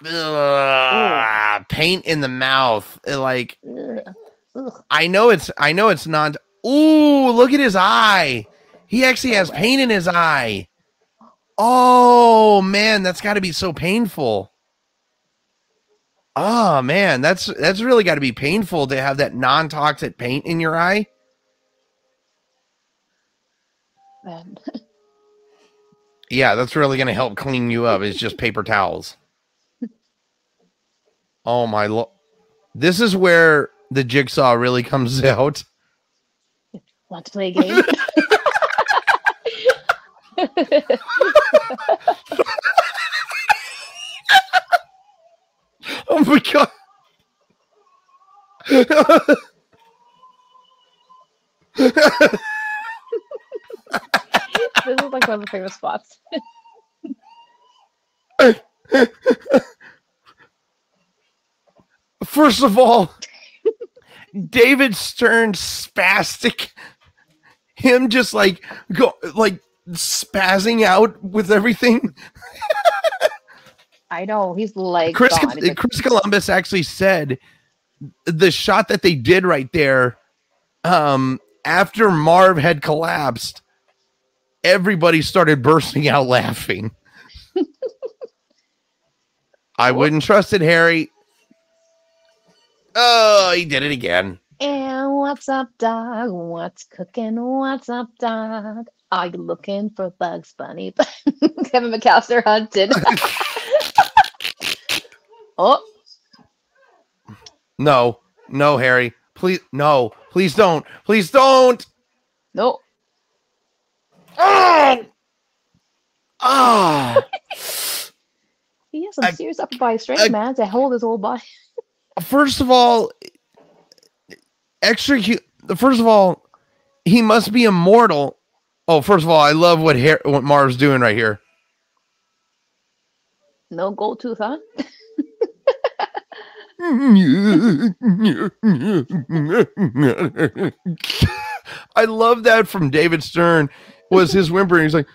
Ugh, paint in the mouth, uh, like Ugh. I know it's I know it's not. Ooh, look at his eye. He actually has paint in his eye. Oh man, that's got to be so painful. Oh man, that's that's really got to be painful to have that non-toxic paint in your eye. Man. Yeah, that's really going to help clean you up. It's just *laughs* paper towels. Oh my lo- This is where the jigsaw really comes *laughs* out. Want to play a game? *laughs* Oh my god. this is like one of the favorite spots. First of all, David Stern spastic him just like go like spazzing out with everything. I know he's like Chris gone. Chris Columbus actually said the shot that they did right there um after Marv had collapsed everybody started bursting out laughing. I wouldn't trust it, Harry. Oh, he did it again. and what's up, dog? What's cooking? What's up, dog? Are you looking for Bugs Bunny? *laughs* Kevin McCallister hunted. *laughs* oh, No, no, Harry. Please, no, please don't. Please don't. no. Oh, ah. *laughs* He has some I- serious upper body strength, I- man, to hold his whole body. First of all, extra. First of all, he must be immortal. Oh, first of all, I love what Har- what Marv's doing right here. No gold tooth, huh? *laughs* *laughs* I love that from David Stern was his whimpering. He's like,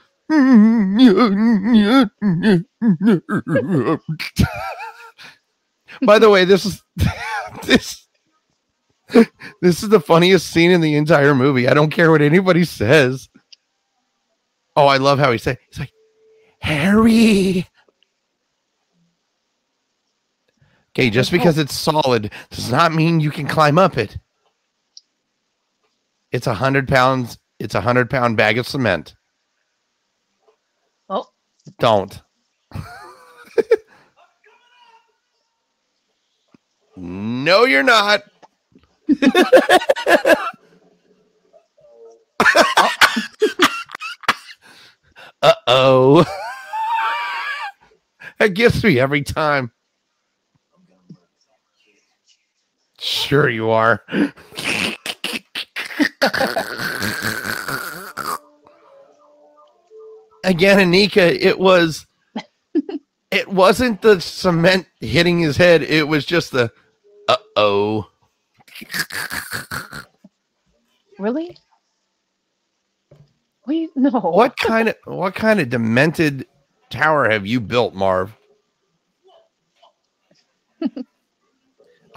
by the way, this is *laughs* this this is the funniest scene in the entire movie. I don't care what anybody says. Oh, I love how he said he's like, Harry. Okay, just because it's solid does not mean you can climb up it. It's a hundred pounds. It's a hundred pound bag of cement. Oh, Don't. *laughs* no, you're not. *laughs* uh oh. *laughs* that gets me every time. Sure, you are. Again, Anika, it was. It wasn't the cement hitting his head. It was just the, uh oh. really? Wait, no. What kind of what kind of demented tower have you built, Marv? *laughs*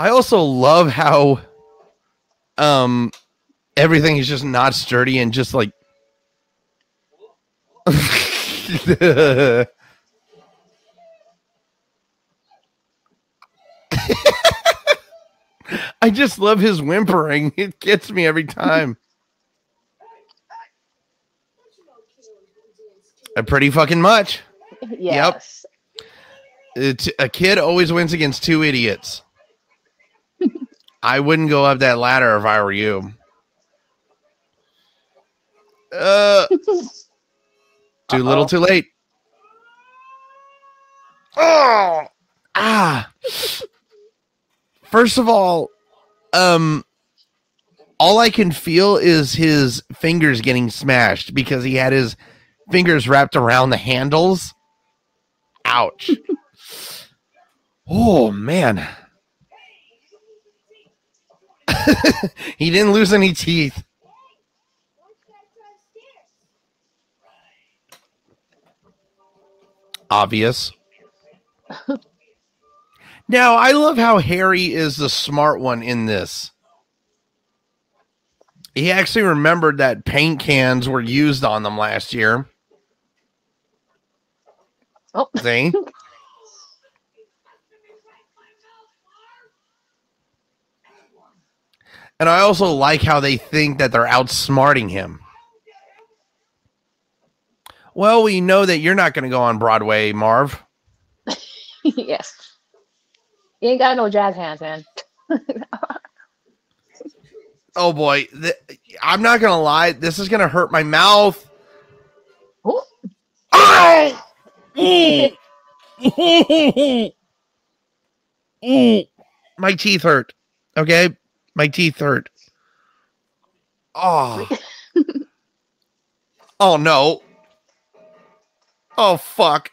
I also love how um everything is just not sturdy and just like *laughs* I just love his whimpering. It gets me every time. *laughs* Uh, pretty fucking much. Yes. It's, a kid always wins against two idiots. I wouldn't go up that ladder if I were you. Uh, *laughs* too little, too late. Oh, ah. First of all, um, all I can feel is his fingers getting smashed because he had his fingers wrapped around the handles. Ouch. *laughs* oh man. *laughs* he didn't lose any teeth. Obvious. *laughs* now, I love how Harry is the smart one in this. He actually remembered that paint cans were used on them last year. Oh, See? *laughs* and I also like how they think that they're outsmarting him. Well, we know that you're not going to go on Broadway, Marv. *laughs* yes. You ain't got no jazz hands, man. *laughs* Oh boy, th- I'm not going to lie. This is going to hurt my mouth. Mm. Mm. *laughs* My teeth hurt. Okay, my teeth hurt. Oh. *laughs* oh no. Oh fuck.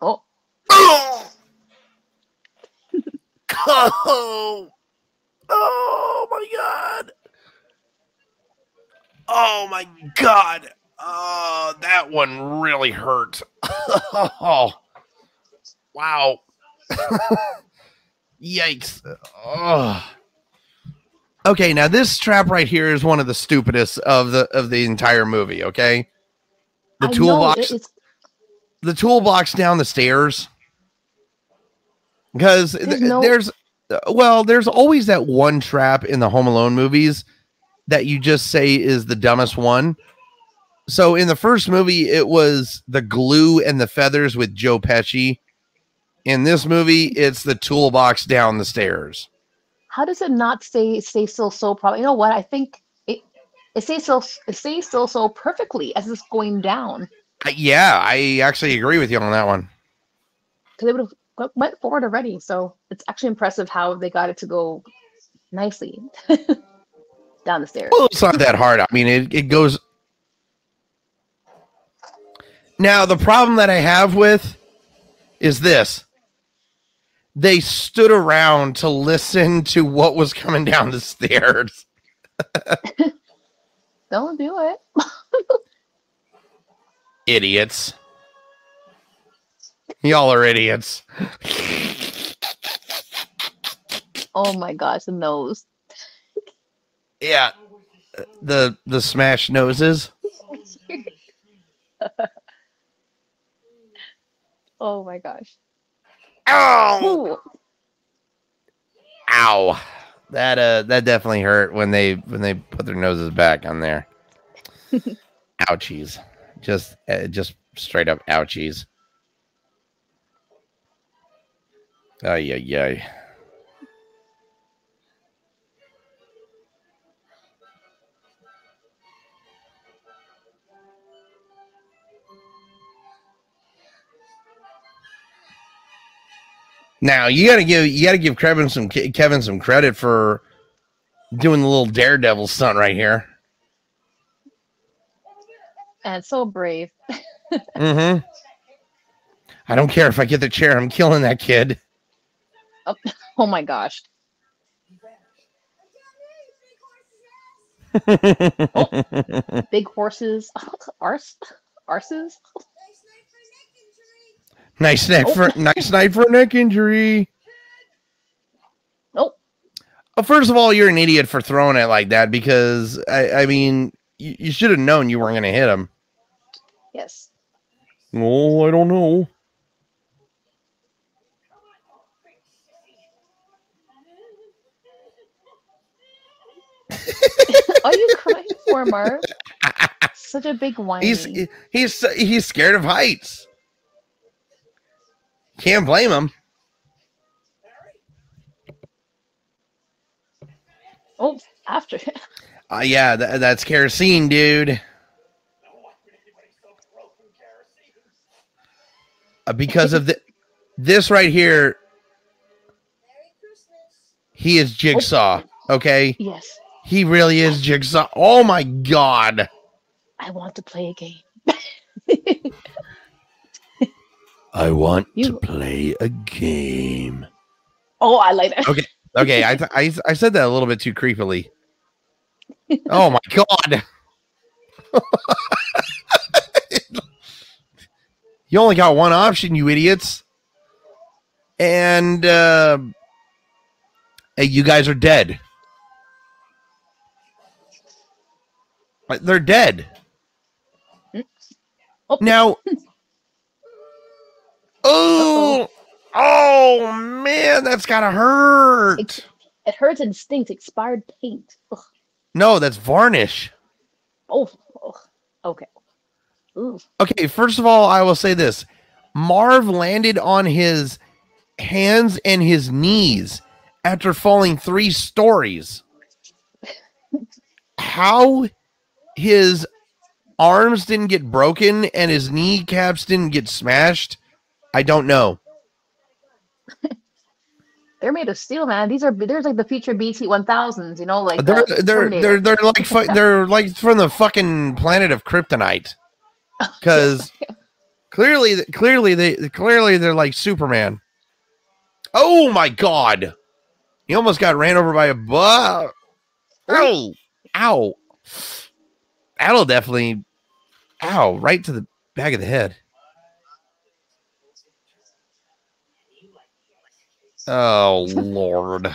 Oh, Oh. *laughs* oh. Oh my god. Oh my god. Oh, that one really hurt. *laughs* oh. Wow. Yikes. Oh. Okay, now this trap right here is one of the stupidest of the of the entire movie, okay? The I toolbox it's the toolbox down the stairs. Because th- There's no- there's uh, well there's always that one trap in the home alone movies that you just say is the dumbest one. So in the first movie it was the glue and the feathers with joe pesci. In this movie it's the toolbox down the stairs how does it not stay stay still so proper? You know what? I think it it stays still it stays still so perfectly as it's going down. Uh, yeah i actually agree with you on that one Because they would have went forward already. So it's actually impressive how they got it to go nicely *laughs* down the stairs. Well, it's not that hard. I mean, it, it goes. Now, the problem that I have with is this they stood around to listen to what was coming down the stairs. *laughs* Don't do it. Idiots. Y'all are idiots. Oh my gosh, the nose. Yeah. The the smash noses. *laughs* oh my gosh. Ow! Ooh. Ow. That uh that definitely hurt when they when they put their noses back on there. *laughs* ouchies. Just uh, just straight up ouchies. Ay yeah, ay. Now you gotta give you gotta give Kevin some Kevin some credit for doing the little daredevil stunt right here. That's so brave. *laughs* Mm-hmm. I don't care if I get the chair. I'm killing that kid. Oh *laughs* my gosh. *laughs* Big horses. Arse arses? Nice neck Oh. for nice night for a neck injury. Nope. Well, first of all, you're an idiot for throwing it like that because I, I mean you, you should have known you weren't going to hit him. Yes. Oh, I don't know. *laughs* Are you crying for Marv? *laughs* Such a big whiny. He's he's he's scared of heights. Can't blame him. Oh, after. *laughs* Uh, yeah, tha- that's kerosene, dude. Uh, because of the this right here, he is Jigsaw. Okay, yes. he really is Jigsaw. Oh my god. I want to play a game. *laughs* I want to to play a game. oh, I like that. Okay. Okay, I, th- I I said that a little bit too creepily. *laughs* Oh my god. you only got one option, you idiots. And uh hey, you guys are dead. They're dead. Oh. Now *laughs* Oh, oh man, that's gotta hurt. It, it hurts and stinks. Expired paint. Ugh. No, that's varnish. Oh, okay. Ooh. Okay, first of all, I will say this. Marv landed on his hands and his knees after falling three stories. *laughs* How his arms didn't get broken and his kneecaps didn't get smashed, I don't know. *laughs* They're made of steel, man. These are there's like the future BT one thousands. You know, like They're uh, the they're they're they're like fu- *laughs* they're like from the fucking planet of kryptonite. *laughs* Because clearly, clearly they clearly they're like Superman. Oh my god! He almost got ran over by a bus. Oh, ow! That'll definitely, ow! Right to the back of the head. Oh lord!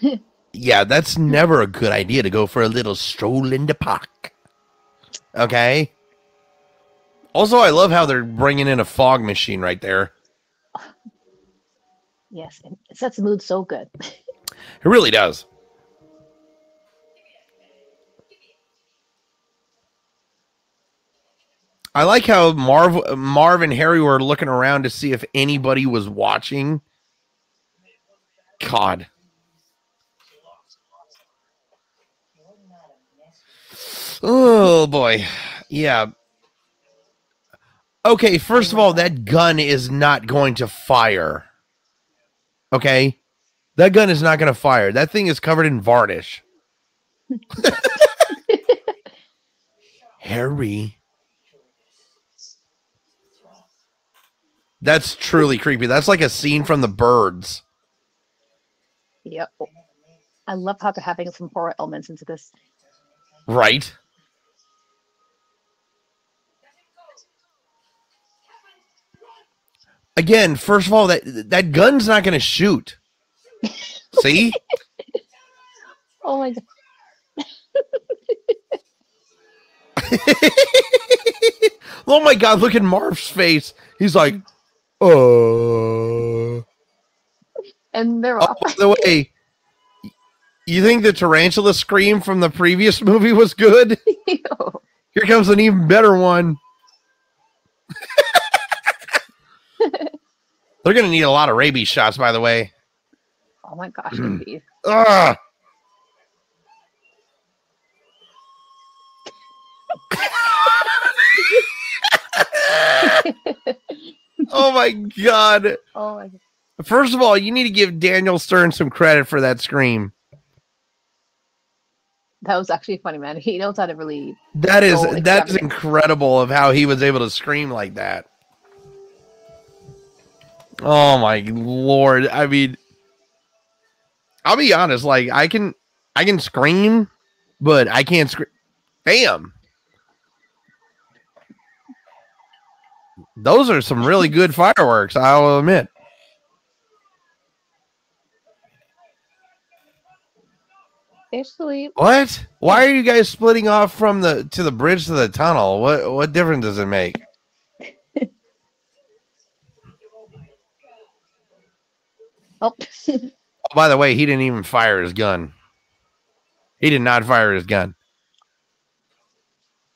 *laughs* yeah, that's never a good idea to go for a little stroll in the park. Okay. Also, I love how they're bringing in a fog machine right there. yes, and it sets the mood so good. *laughs* It really does. I like how Marv, Marv and Harry were looking around to see if anybody was watching. God. Oh boy. Yeah. Okay, first of all, that gun is not going to fire. Okay? That gun is not going to fire. That thing is covered in varnish. *laughs* Harry. That's truly creepy. That's like a scene from the birds. yep. I love how they're having some horror elements into this. Right? Again, first of all, that that gun's not going to shoot. See? *laughs* Oh my god. *laughs* oh my god, look at Marv's face. He's like, uh. And they're Oh, off. by the way, *laughs* you think the tarantula scream from the previous *laughs* movie was good? *laughs* Here comes an even better one. They're to need a lot of rabies shots, by the way. oh my gosh. *clears throat* Ugh. Oh my god. Oh my god. First of all, you need to give Daniel Stern some credit for that scream. That was actually funny, man. He knows how to really That is that's incredible of how he was able to scream like that. Oh my lord. I mean I'll be honest, like I can I can scream, but I can't scream. Damn. Those are some really good fireworks, I'll admit. basically What? Why are you guys splitting off from the to the bridge to the tunnel? What what difference does it make? *laughs* oh Oh, by the way, he didn't even fire his gun. He did not fire his gun.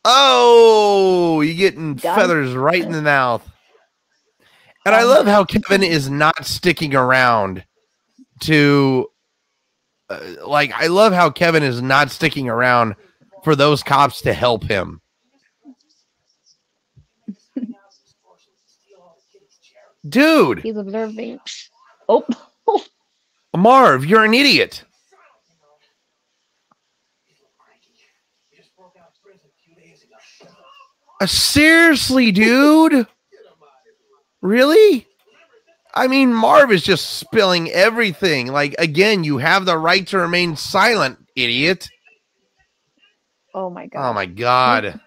Oh, you getting Gun? feathers right in the mouth. And I Um, love how Kevin is not sticking around to uh, like I love how Kevin is not sticking around for those cops to help him. Dude, He's observing. Oh, *laughs* Marv, you're an idiot. Uh, seriously, dude? Really? I mean, Marv is just spilling everything. Like, again, you have the right to remain silent, idiot. oh my god. Oh my god.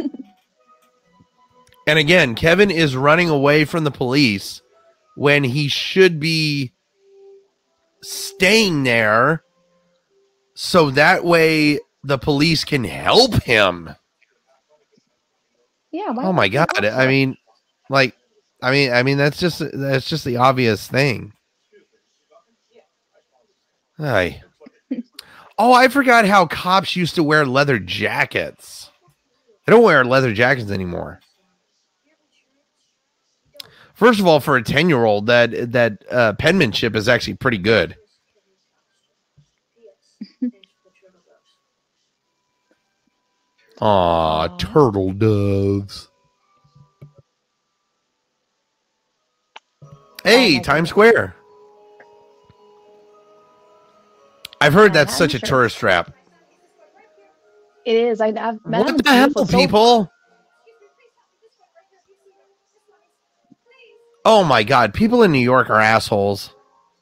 *laughs* and again, Kevin is running away from the police when he should be staying there so that way the police can help him. Yeah. Why Oh my god. I mean like I mean I mean that's just that's just the obvious thing. Hi. *laughs* Oh, I forgot how cops used to wear leather jackets. They don't wear leather jackets anymore. First of all, for a 10-year-old, that that uh, penmanship is actually pretty good. *laughs* Aw, Aw. turtle doves. Oh hey, my Times. Square. I've heard that's such a tourist trap. It is. I, I've What the hell, people? Oh my god, people in New York are assholes.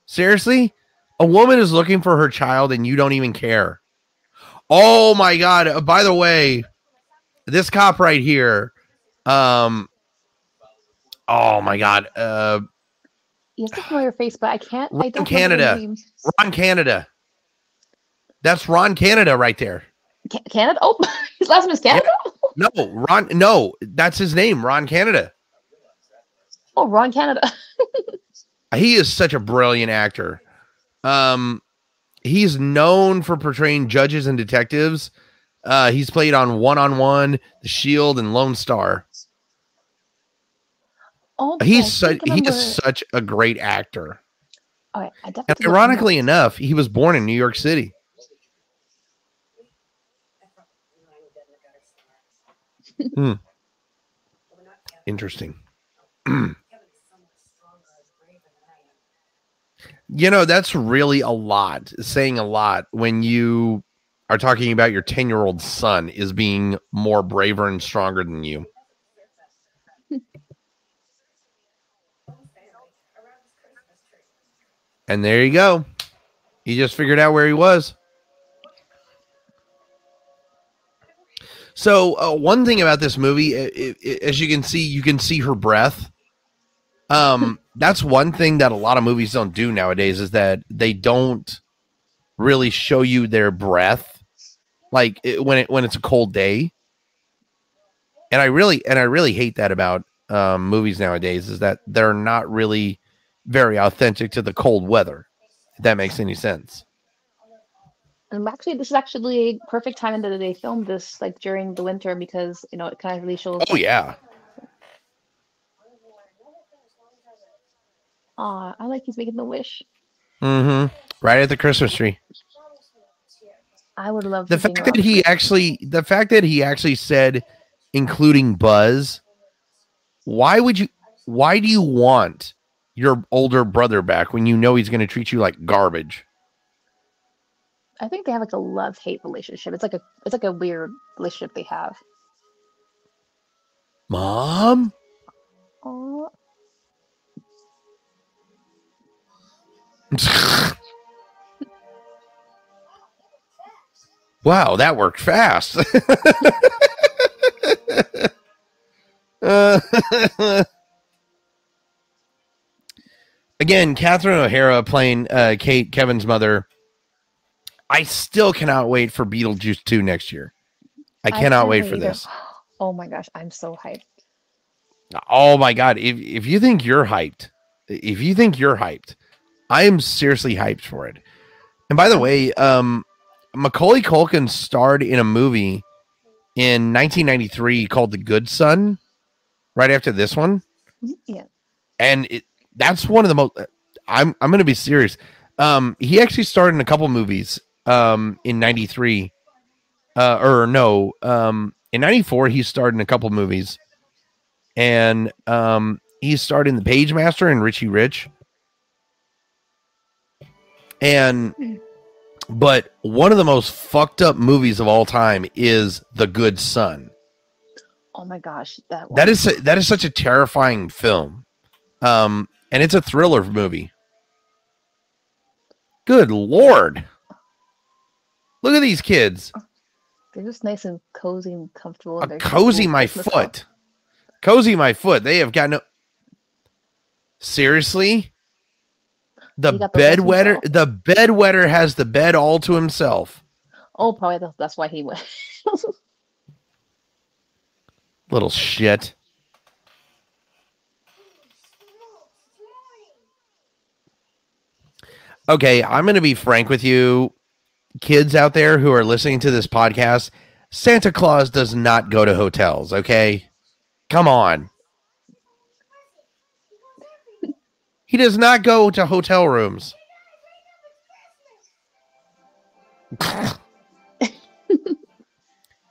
Seriously? A woman is looking for her child and you don't even care. Oh my god, uh, by the way, this cop right here um Oh my god, uh You have to familiar face, but I can't. I Ron don't Canada. Ron Canada. That's Ron Canada right there. Ca- Canada. Oh, *laughs* his last name is Canada. No, Ron no, that's his name, Ron Canada. Oh, Ron Canada. *laughs* he is such a brilliant actor. Um, he's known for portraying judges and detectives. Uh, he's played on One on One, The Shield, and Lone Star. Oh, He's such he remember- is such a great actor. Oh, I. And ironically enough, he was born in New York City. *laughs* Hmm. Interesting. *clears throat* you know, that's really a lot, saying a lot when you are talking about your 10 year old son is being more braver and stronger than you. and there you go. You just figured out where he was. So uh, one thing about this movie, i i as you can see, you can see her breath. Um, that's one thing that a lot of movies don't do nowadays is that they don't really show you their breath, like it, when it when it's a cold day. And I really and I really hate that about um, movies nowadays is that they're not really very authentic to the cold weather. If that makes any sense. And actually, this is actually a perfect time that they filmed this, like during the winter, because you know it kind of really shows. Oh yeah. Aw, I like he's making the wish. Mm-hmm. Right at the Christmas tree. I would love the to fact that he actually the fact that he actually said including buzz why would you why do you want your older brother back when you know he's going to treat you like garbage I think they have like a love hate relationship. It's like a it's like a weird relationship they have. mom Oh, *laughs* wow that worked fast Uh, *laughs* again catherine o'hara playing uh, kate kevin's mother i still cannot wait for beetlejuice 2 next year i cannot can't wait for either. this *gasps* Oh my gosh, I'm so hyped. Oh my god! If if you think you're hyped, if you think you're hyped, I am seriously hyped for it. And by the way, um, Macaulay Culkin starred in a movie in 1993 called The Good Son, right after this one, Yeah. and it that's one of the most. I'm I'm going to be serious. Um, he actually starred in a couple movies. Um, in '93, uh, or no, um, in '94 he starred in a couple movies, and um, he starred in The Pagemaster and Richie Rich. And but one of the most fucked up movies of all time is The Good Son. Oh my gosh, that That one. is that is such a terrifying film. Um and it's a thriller movie. Good lord. Look at these kids. They're just nice and cozy and comfortable. in Uh, cozy my foot. Cozy my foot. They have got no Seriously? The He got the rest bedwetter the bedwetter has the bed all to himself. Oh, probably that's, that's why he went. *laughs* Little shit. Okay, I'm going to be frank with you, kids out there who are listening to this podcast. Santa Claus does not go to hotels, okay? Come on. He does not go to hotel rooms.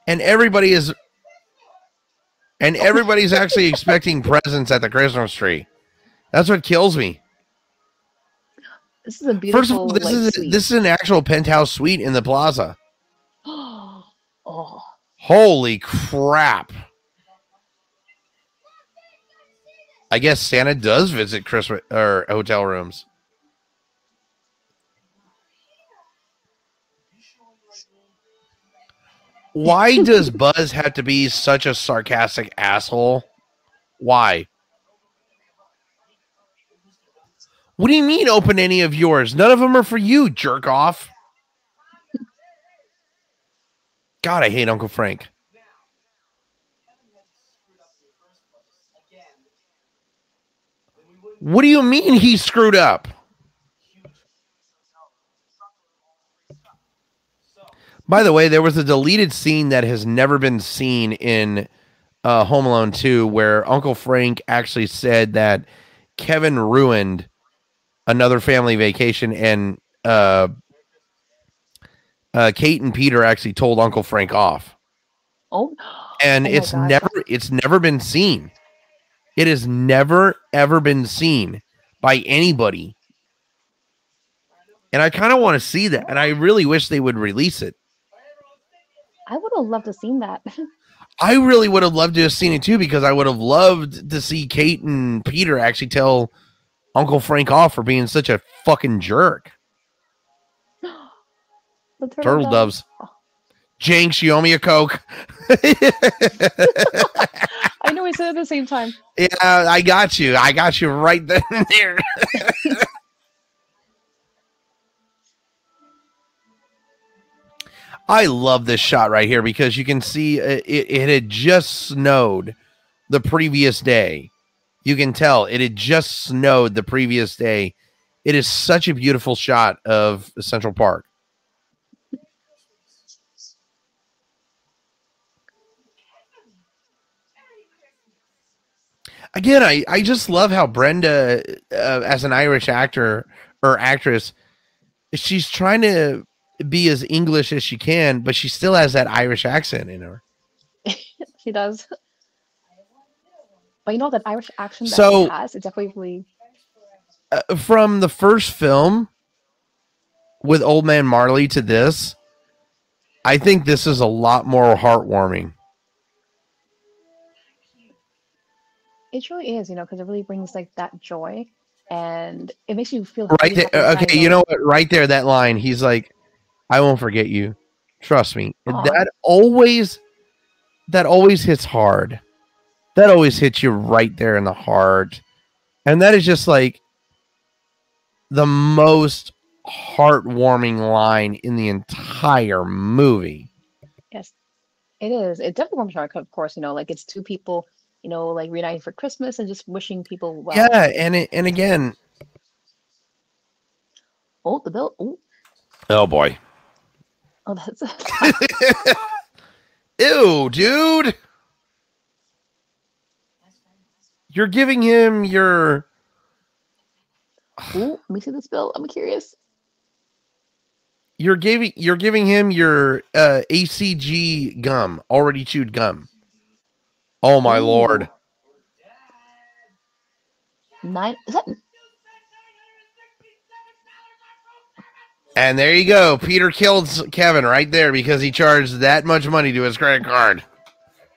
and everybody is and everybody's actually expecting presents at the Christmas tree. That's what kills me. this is a beautiful. First of all, this is suite. this is an actual penthouse suite in the plaza. *gasps* oh, Holy crap. I guess Santa does visit Christmas or hotel rooms. Why *laughs* does Buzz have to be such a sarcastic asshole? Why? What do you mean open any of yours? None of them are for you, jerk off. God, I hate Uncle Frank. What do you mean he screwed up? By the way, there was a deleted scene that has never been seen in uh, Home Alone 2 where Uncle Frank actually said that Kevin ruined another family vacation and uh, uh, Kate and Peter actually told Uncle Frank off. oh, And Oh it's God. never it's never been seen. It has never ever been seen by anybody. And I kind of want to see that and I really wish they would release it. I would have loved to seen that. *laughs* I really would have loved to have seen it too because I would have loved to see Kate and Peter actually tell Uncle Frank off for being such a fucking jerk. *gasps* The Turtle doves. Jinx, you owe me a Coke. *laughs* *laughs* We said at the same time. yeah, I got you. I got you right then and there. *laughs* I love this shot right here because you can see it, it had just snowed the previous day. You can tell it had just snowed the previous day. It is such a beautiful shot of Central Park. Again, I, I just love how Brenda, uh, as an Irish actor or actress, she's trying to be as English as she can, but she still has that Irish accent in her. *laughs* She does. But you know that Irish accent that So- she has, it's definitely uh, from the first film with Old Man Marley to this, I think this is a lot more heartwarming. It really is, you know, because it really brings like that joy and it makes you feel Right there, okay, you know what? Right there, that line. He's like, "I won't forget you. Trust me." Aw. That always, that always hits hard. That always hits you right there in the heart, and that is just like the most heartwarming line in the entire movie. Yes, it is. It definitely warms my heart, of course, you know, like it's two people, you know, like reuniting for Christmas and just wishing people well. Yeah, and it, and again, Oh, the bill. Oh, oh boy, oh, that's *laughs* *laughs* Ew, dude. You're giving him your *sighs* Ooh, let me see this bill. I'm curious. you're giving you're giving him your uh ACG gum, already chewed gum. Oh my Ooh. lord. Nine. Is that And there you go. Peter killed Kevin right there because he charged that much money to his credit card.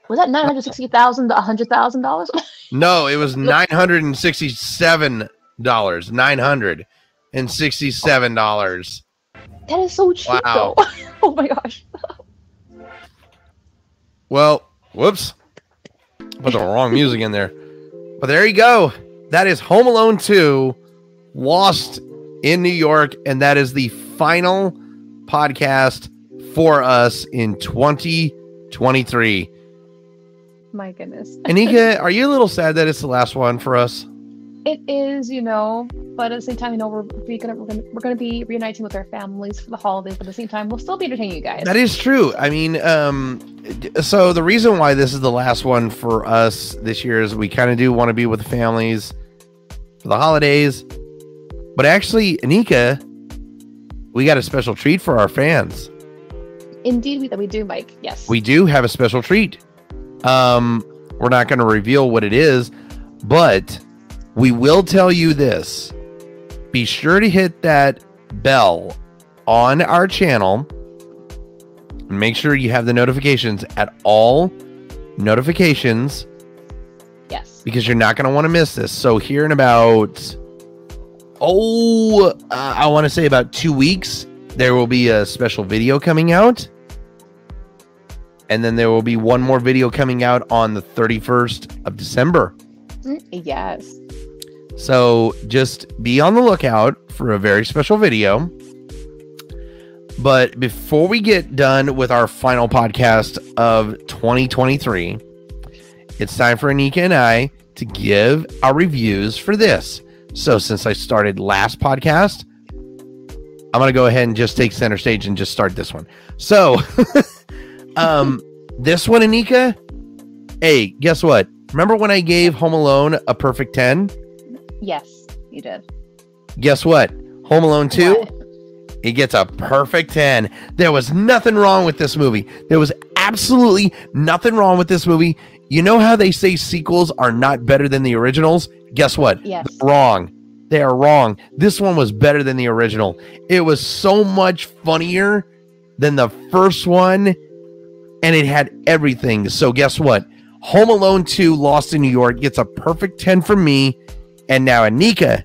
was that nine hundred sixty thousand to hundred thousand dollars? *laughs* No, it was nine hundred and sixty-seven dollars. Nine hundred and sixty-seven dollars. That is so cheap, Wow. though. *laughs* oh my gosh. *laughs* Well, whoops. Put the wrong music in there. But there you go. That is Home Alone 2, Lost in New York, and that is the final podcast for us in 2023. My goodness. Anika, *laughs* are you a little sad that it's the last one for us? It is, you know, but at the same time, you know, we're we gonna we're gonna we're gonna be reuniting with our families for the holidays, but at the same time, we'll still be entertaining you guys. That is true. I mean, um, so the reason why this is the last one for us this year is we kind of do want to be with the families for the holidays. But actually, Anika, we got a special treat for our fans. Indeed, we, that we do, Mike. Yes. We do have a special treat. Um, we're not going to reveal what it is, but we will tell you this. Be sure to hit that bell on our channel. Make sure you have the notifications at all notifications yes. because you're not going to want to miss this. So here in about oh, uh, I want to say about 2 weeks there will be a special video coming out. And then there will be one more video coming out on the 31st of December. Mm, Yes. So just be on the lookout for a very special video. But before we get done with our final podcast of 2023, it's time for Anika and I to give our reviews for this. So since I started last podcast, I'm going to go ahead and just take center stage and just start this one. So *laughs* um this one Anika, hey, guess what? Remember when I gave Home Alone a perfect 10? Yes, you did. Guess what? Home Alone 2, What? it gets a perfect 10. There was nothing wrong with this movie. There was absolutely nothing wrong with this movie. You know how they say sequels are not better than the originals? Guess what? Yes. They're wrong. They are wrong. This one was better than the original. It was so much funnier than the first one, and it had everything. So, guess what? Home Alone 2 Lost in New York gets a perfect 10 from me. And now, Anika,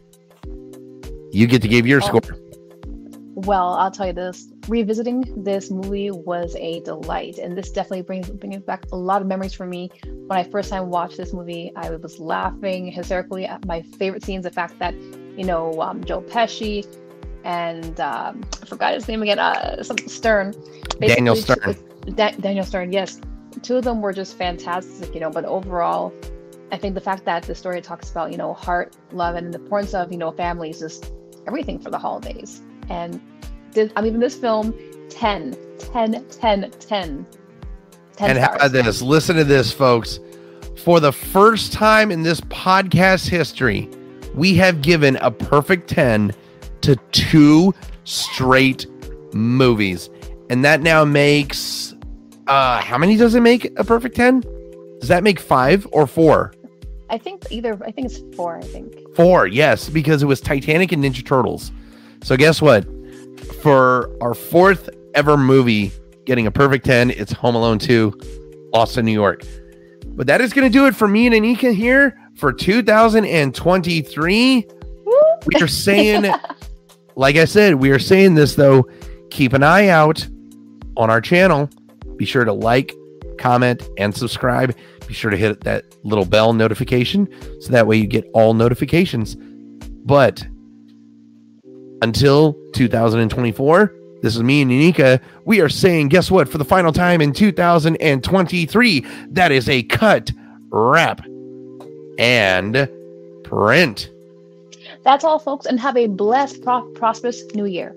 you get to give your Oh. score. Well, I'll tell you this: revisiting this movie was a delight, and this definitely brings brings back a lot of memories for me. When I first time watched this movie, I was laughing hysterically at my favorite scenes. The fact that you know um, Joe Pesci and um, I forgot his name again, uh, Stern, Daniel Stern. Da- Daniel Stern, yes, two of them were just fantastic, you know. But overall, I think the fact that the story talks about you know heart, love, and the importance of you know family is everything for the holidays. And did, I mean, this film, 10, 10, 10, 10. 10 And how about this? Listen to this, folks. For the first time in this podcast history, we have given a perfect 10 to two straight movies. And that now makes uh how many does it make a perfect 10? Does that make 5 or 4? I think either, I think it's four, I think. 4, yes, because it was Titanic and Ninja Turtles. So guess what? For our fourth ever movie getting a perfect 10, it's Home Alone 2, Lost in New York. But that is going to do it for me and Anika here for 2023. We are *laughs* saying, like I said, we are saying this though. Keep an eye out on our channel. Be sure to like, comment, and subscribe. Be sure to hit that little bell notification so that way you get all notifications. But until 2024, this is me and Anika. We are saying, guess what? For the final time in 2023, that is a cut, wrap, and print. That's all, folks, and have a blessed, pro- prosperous new year.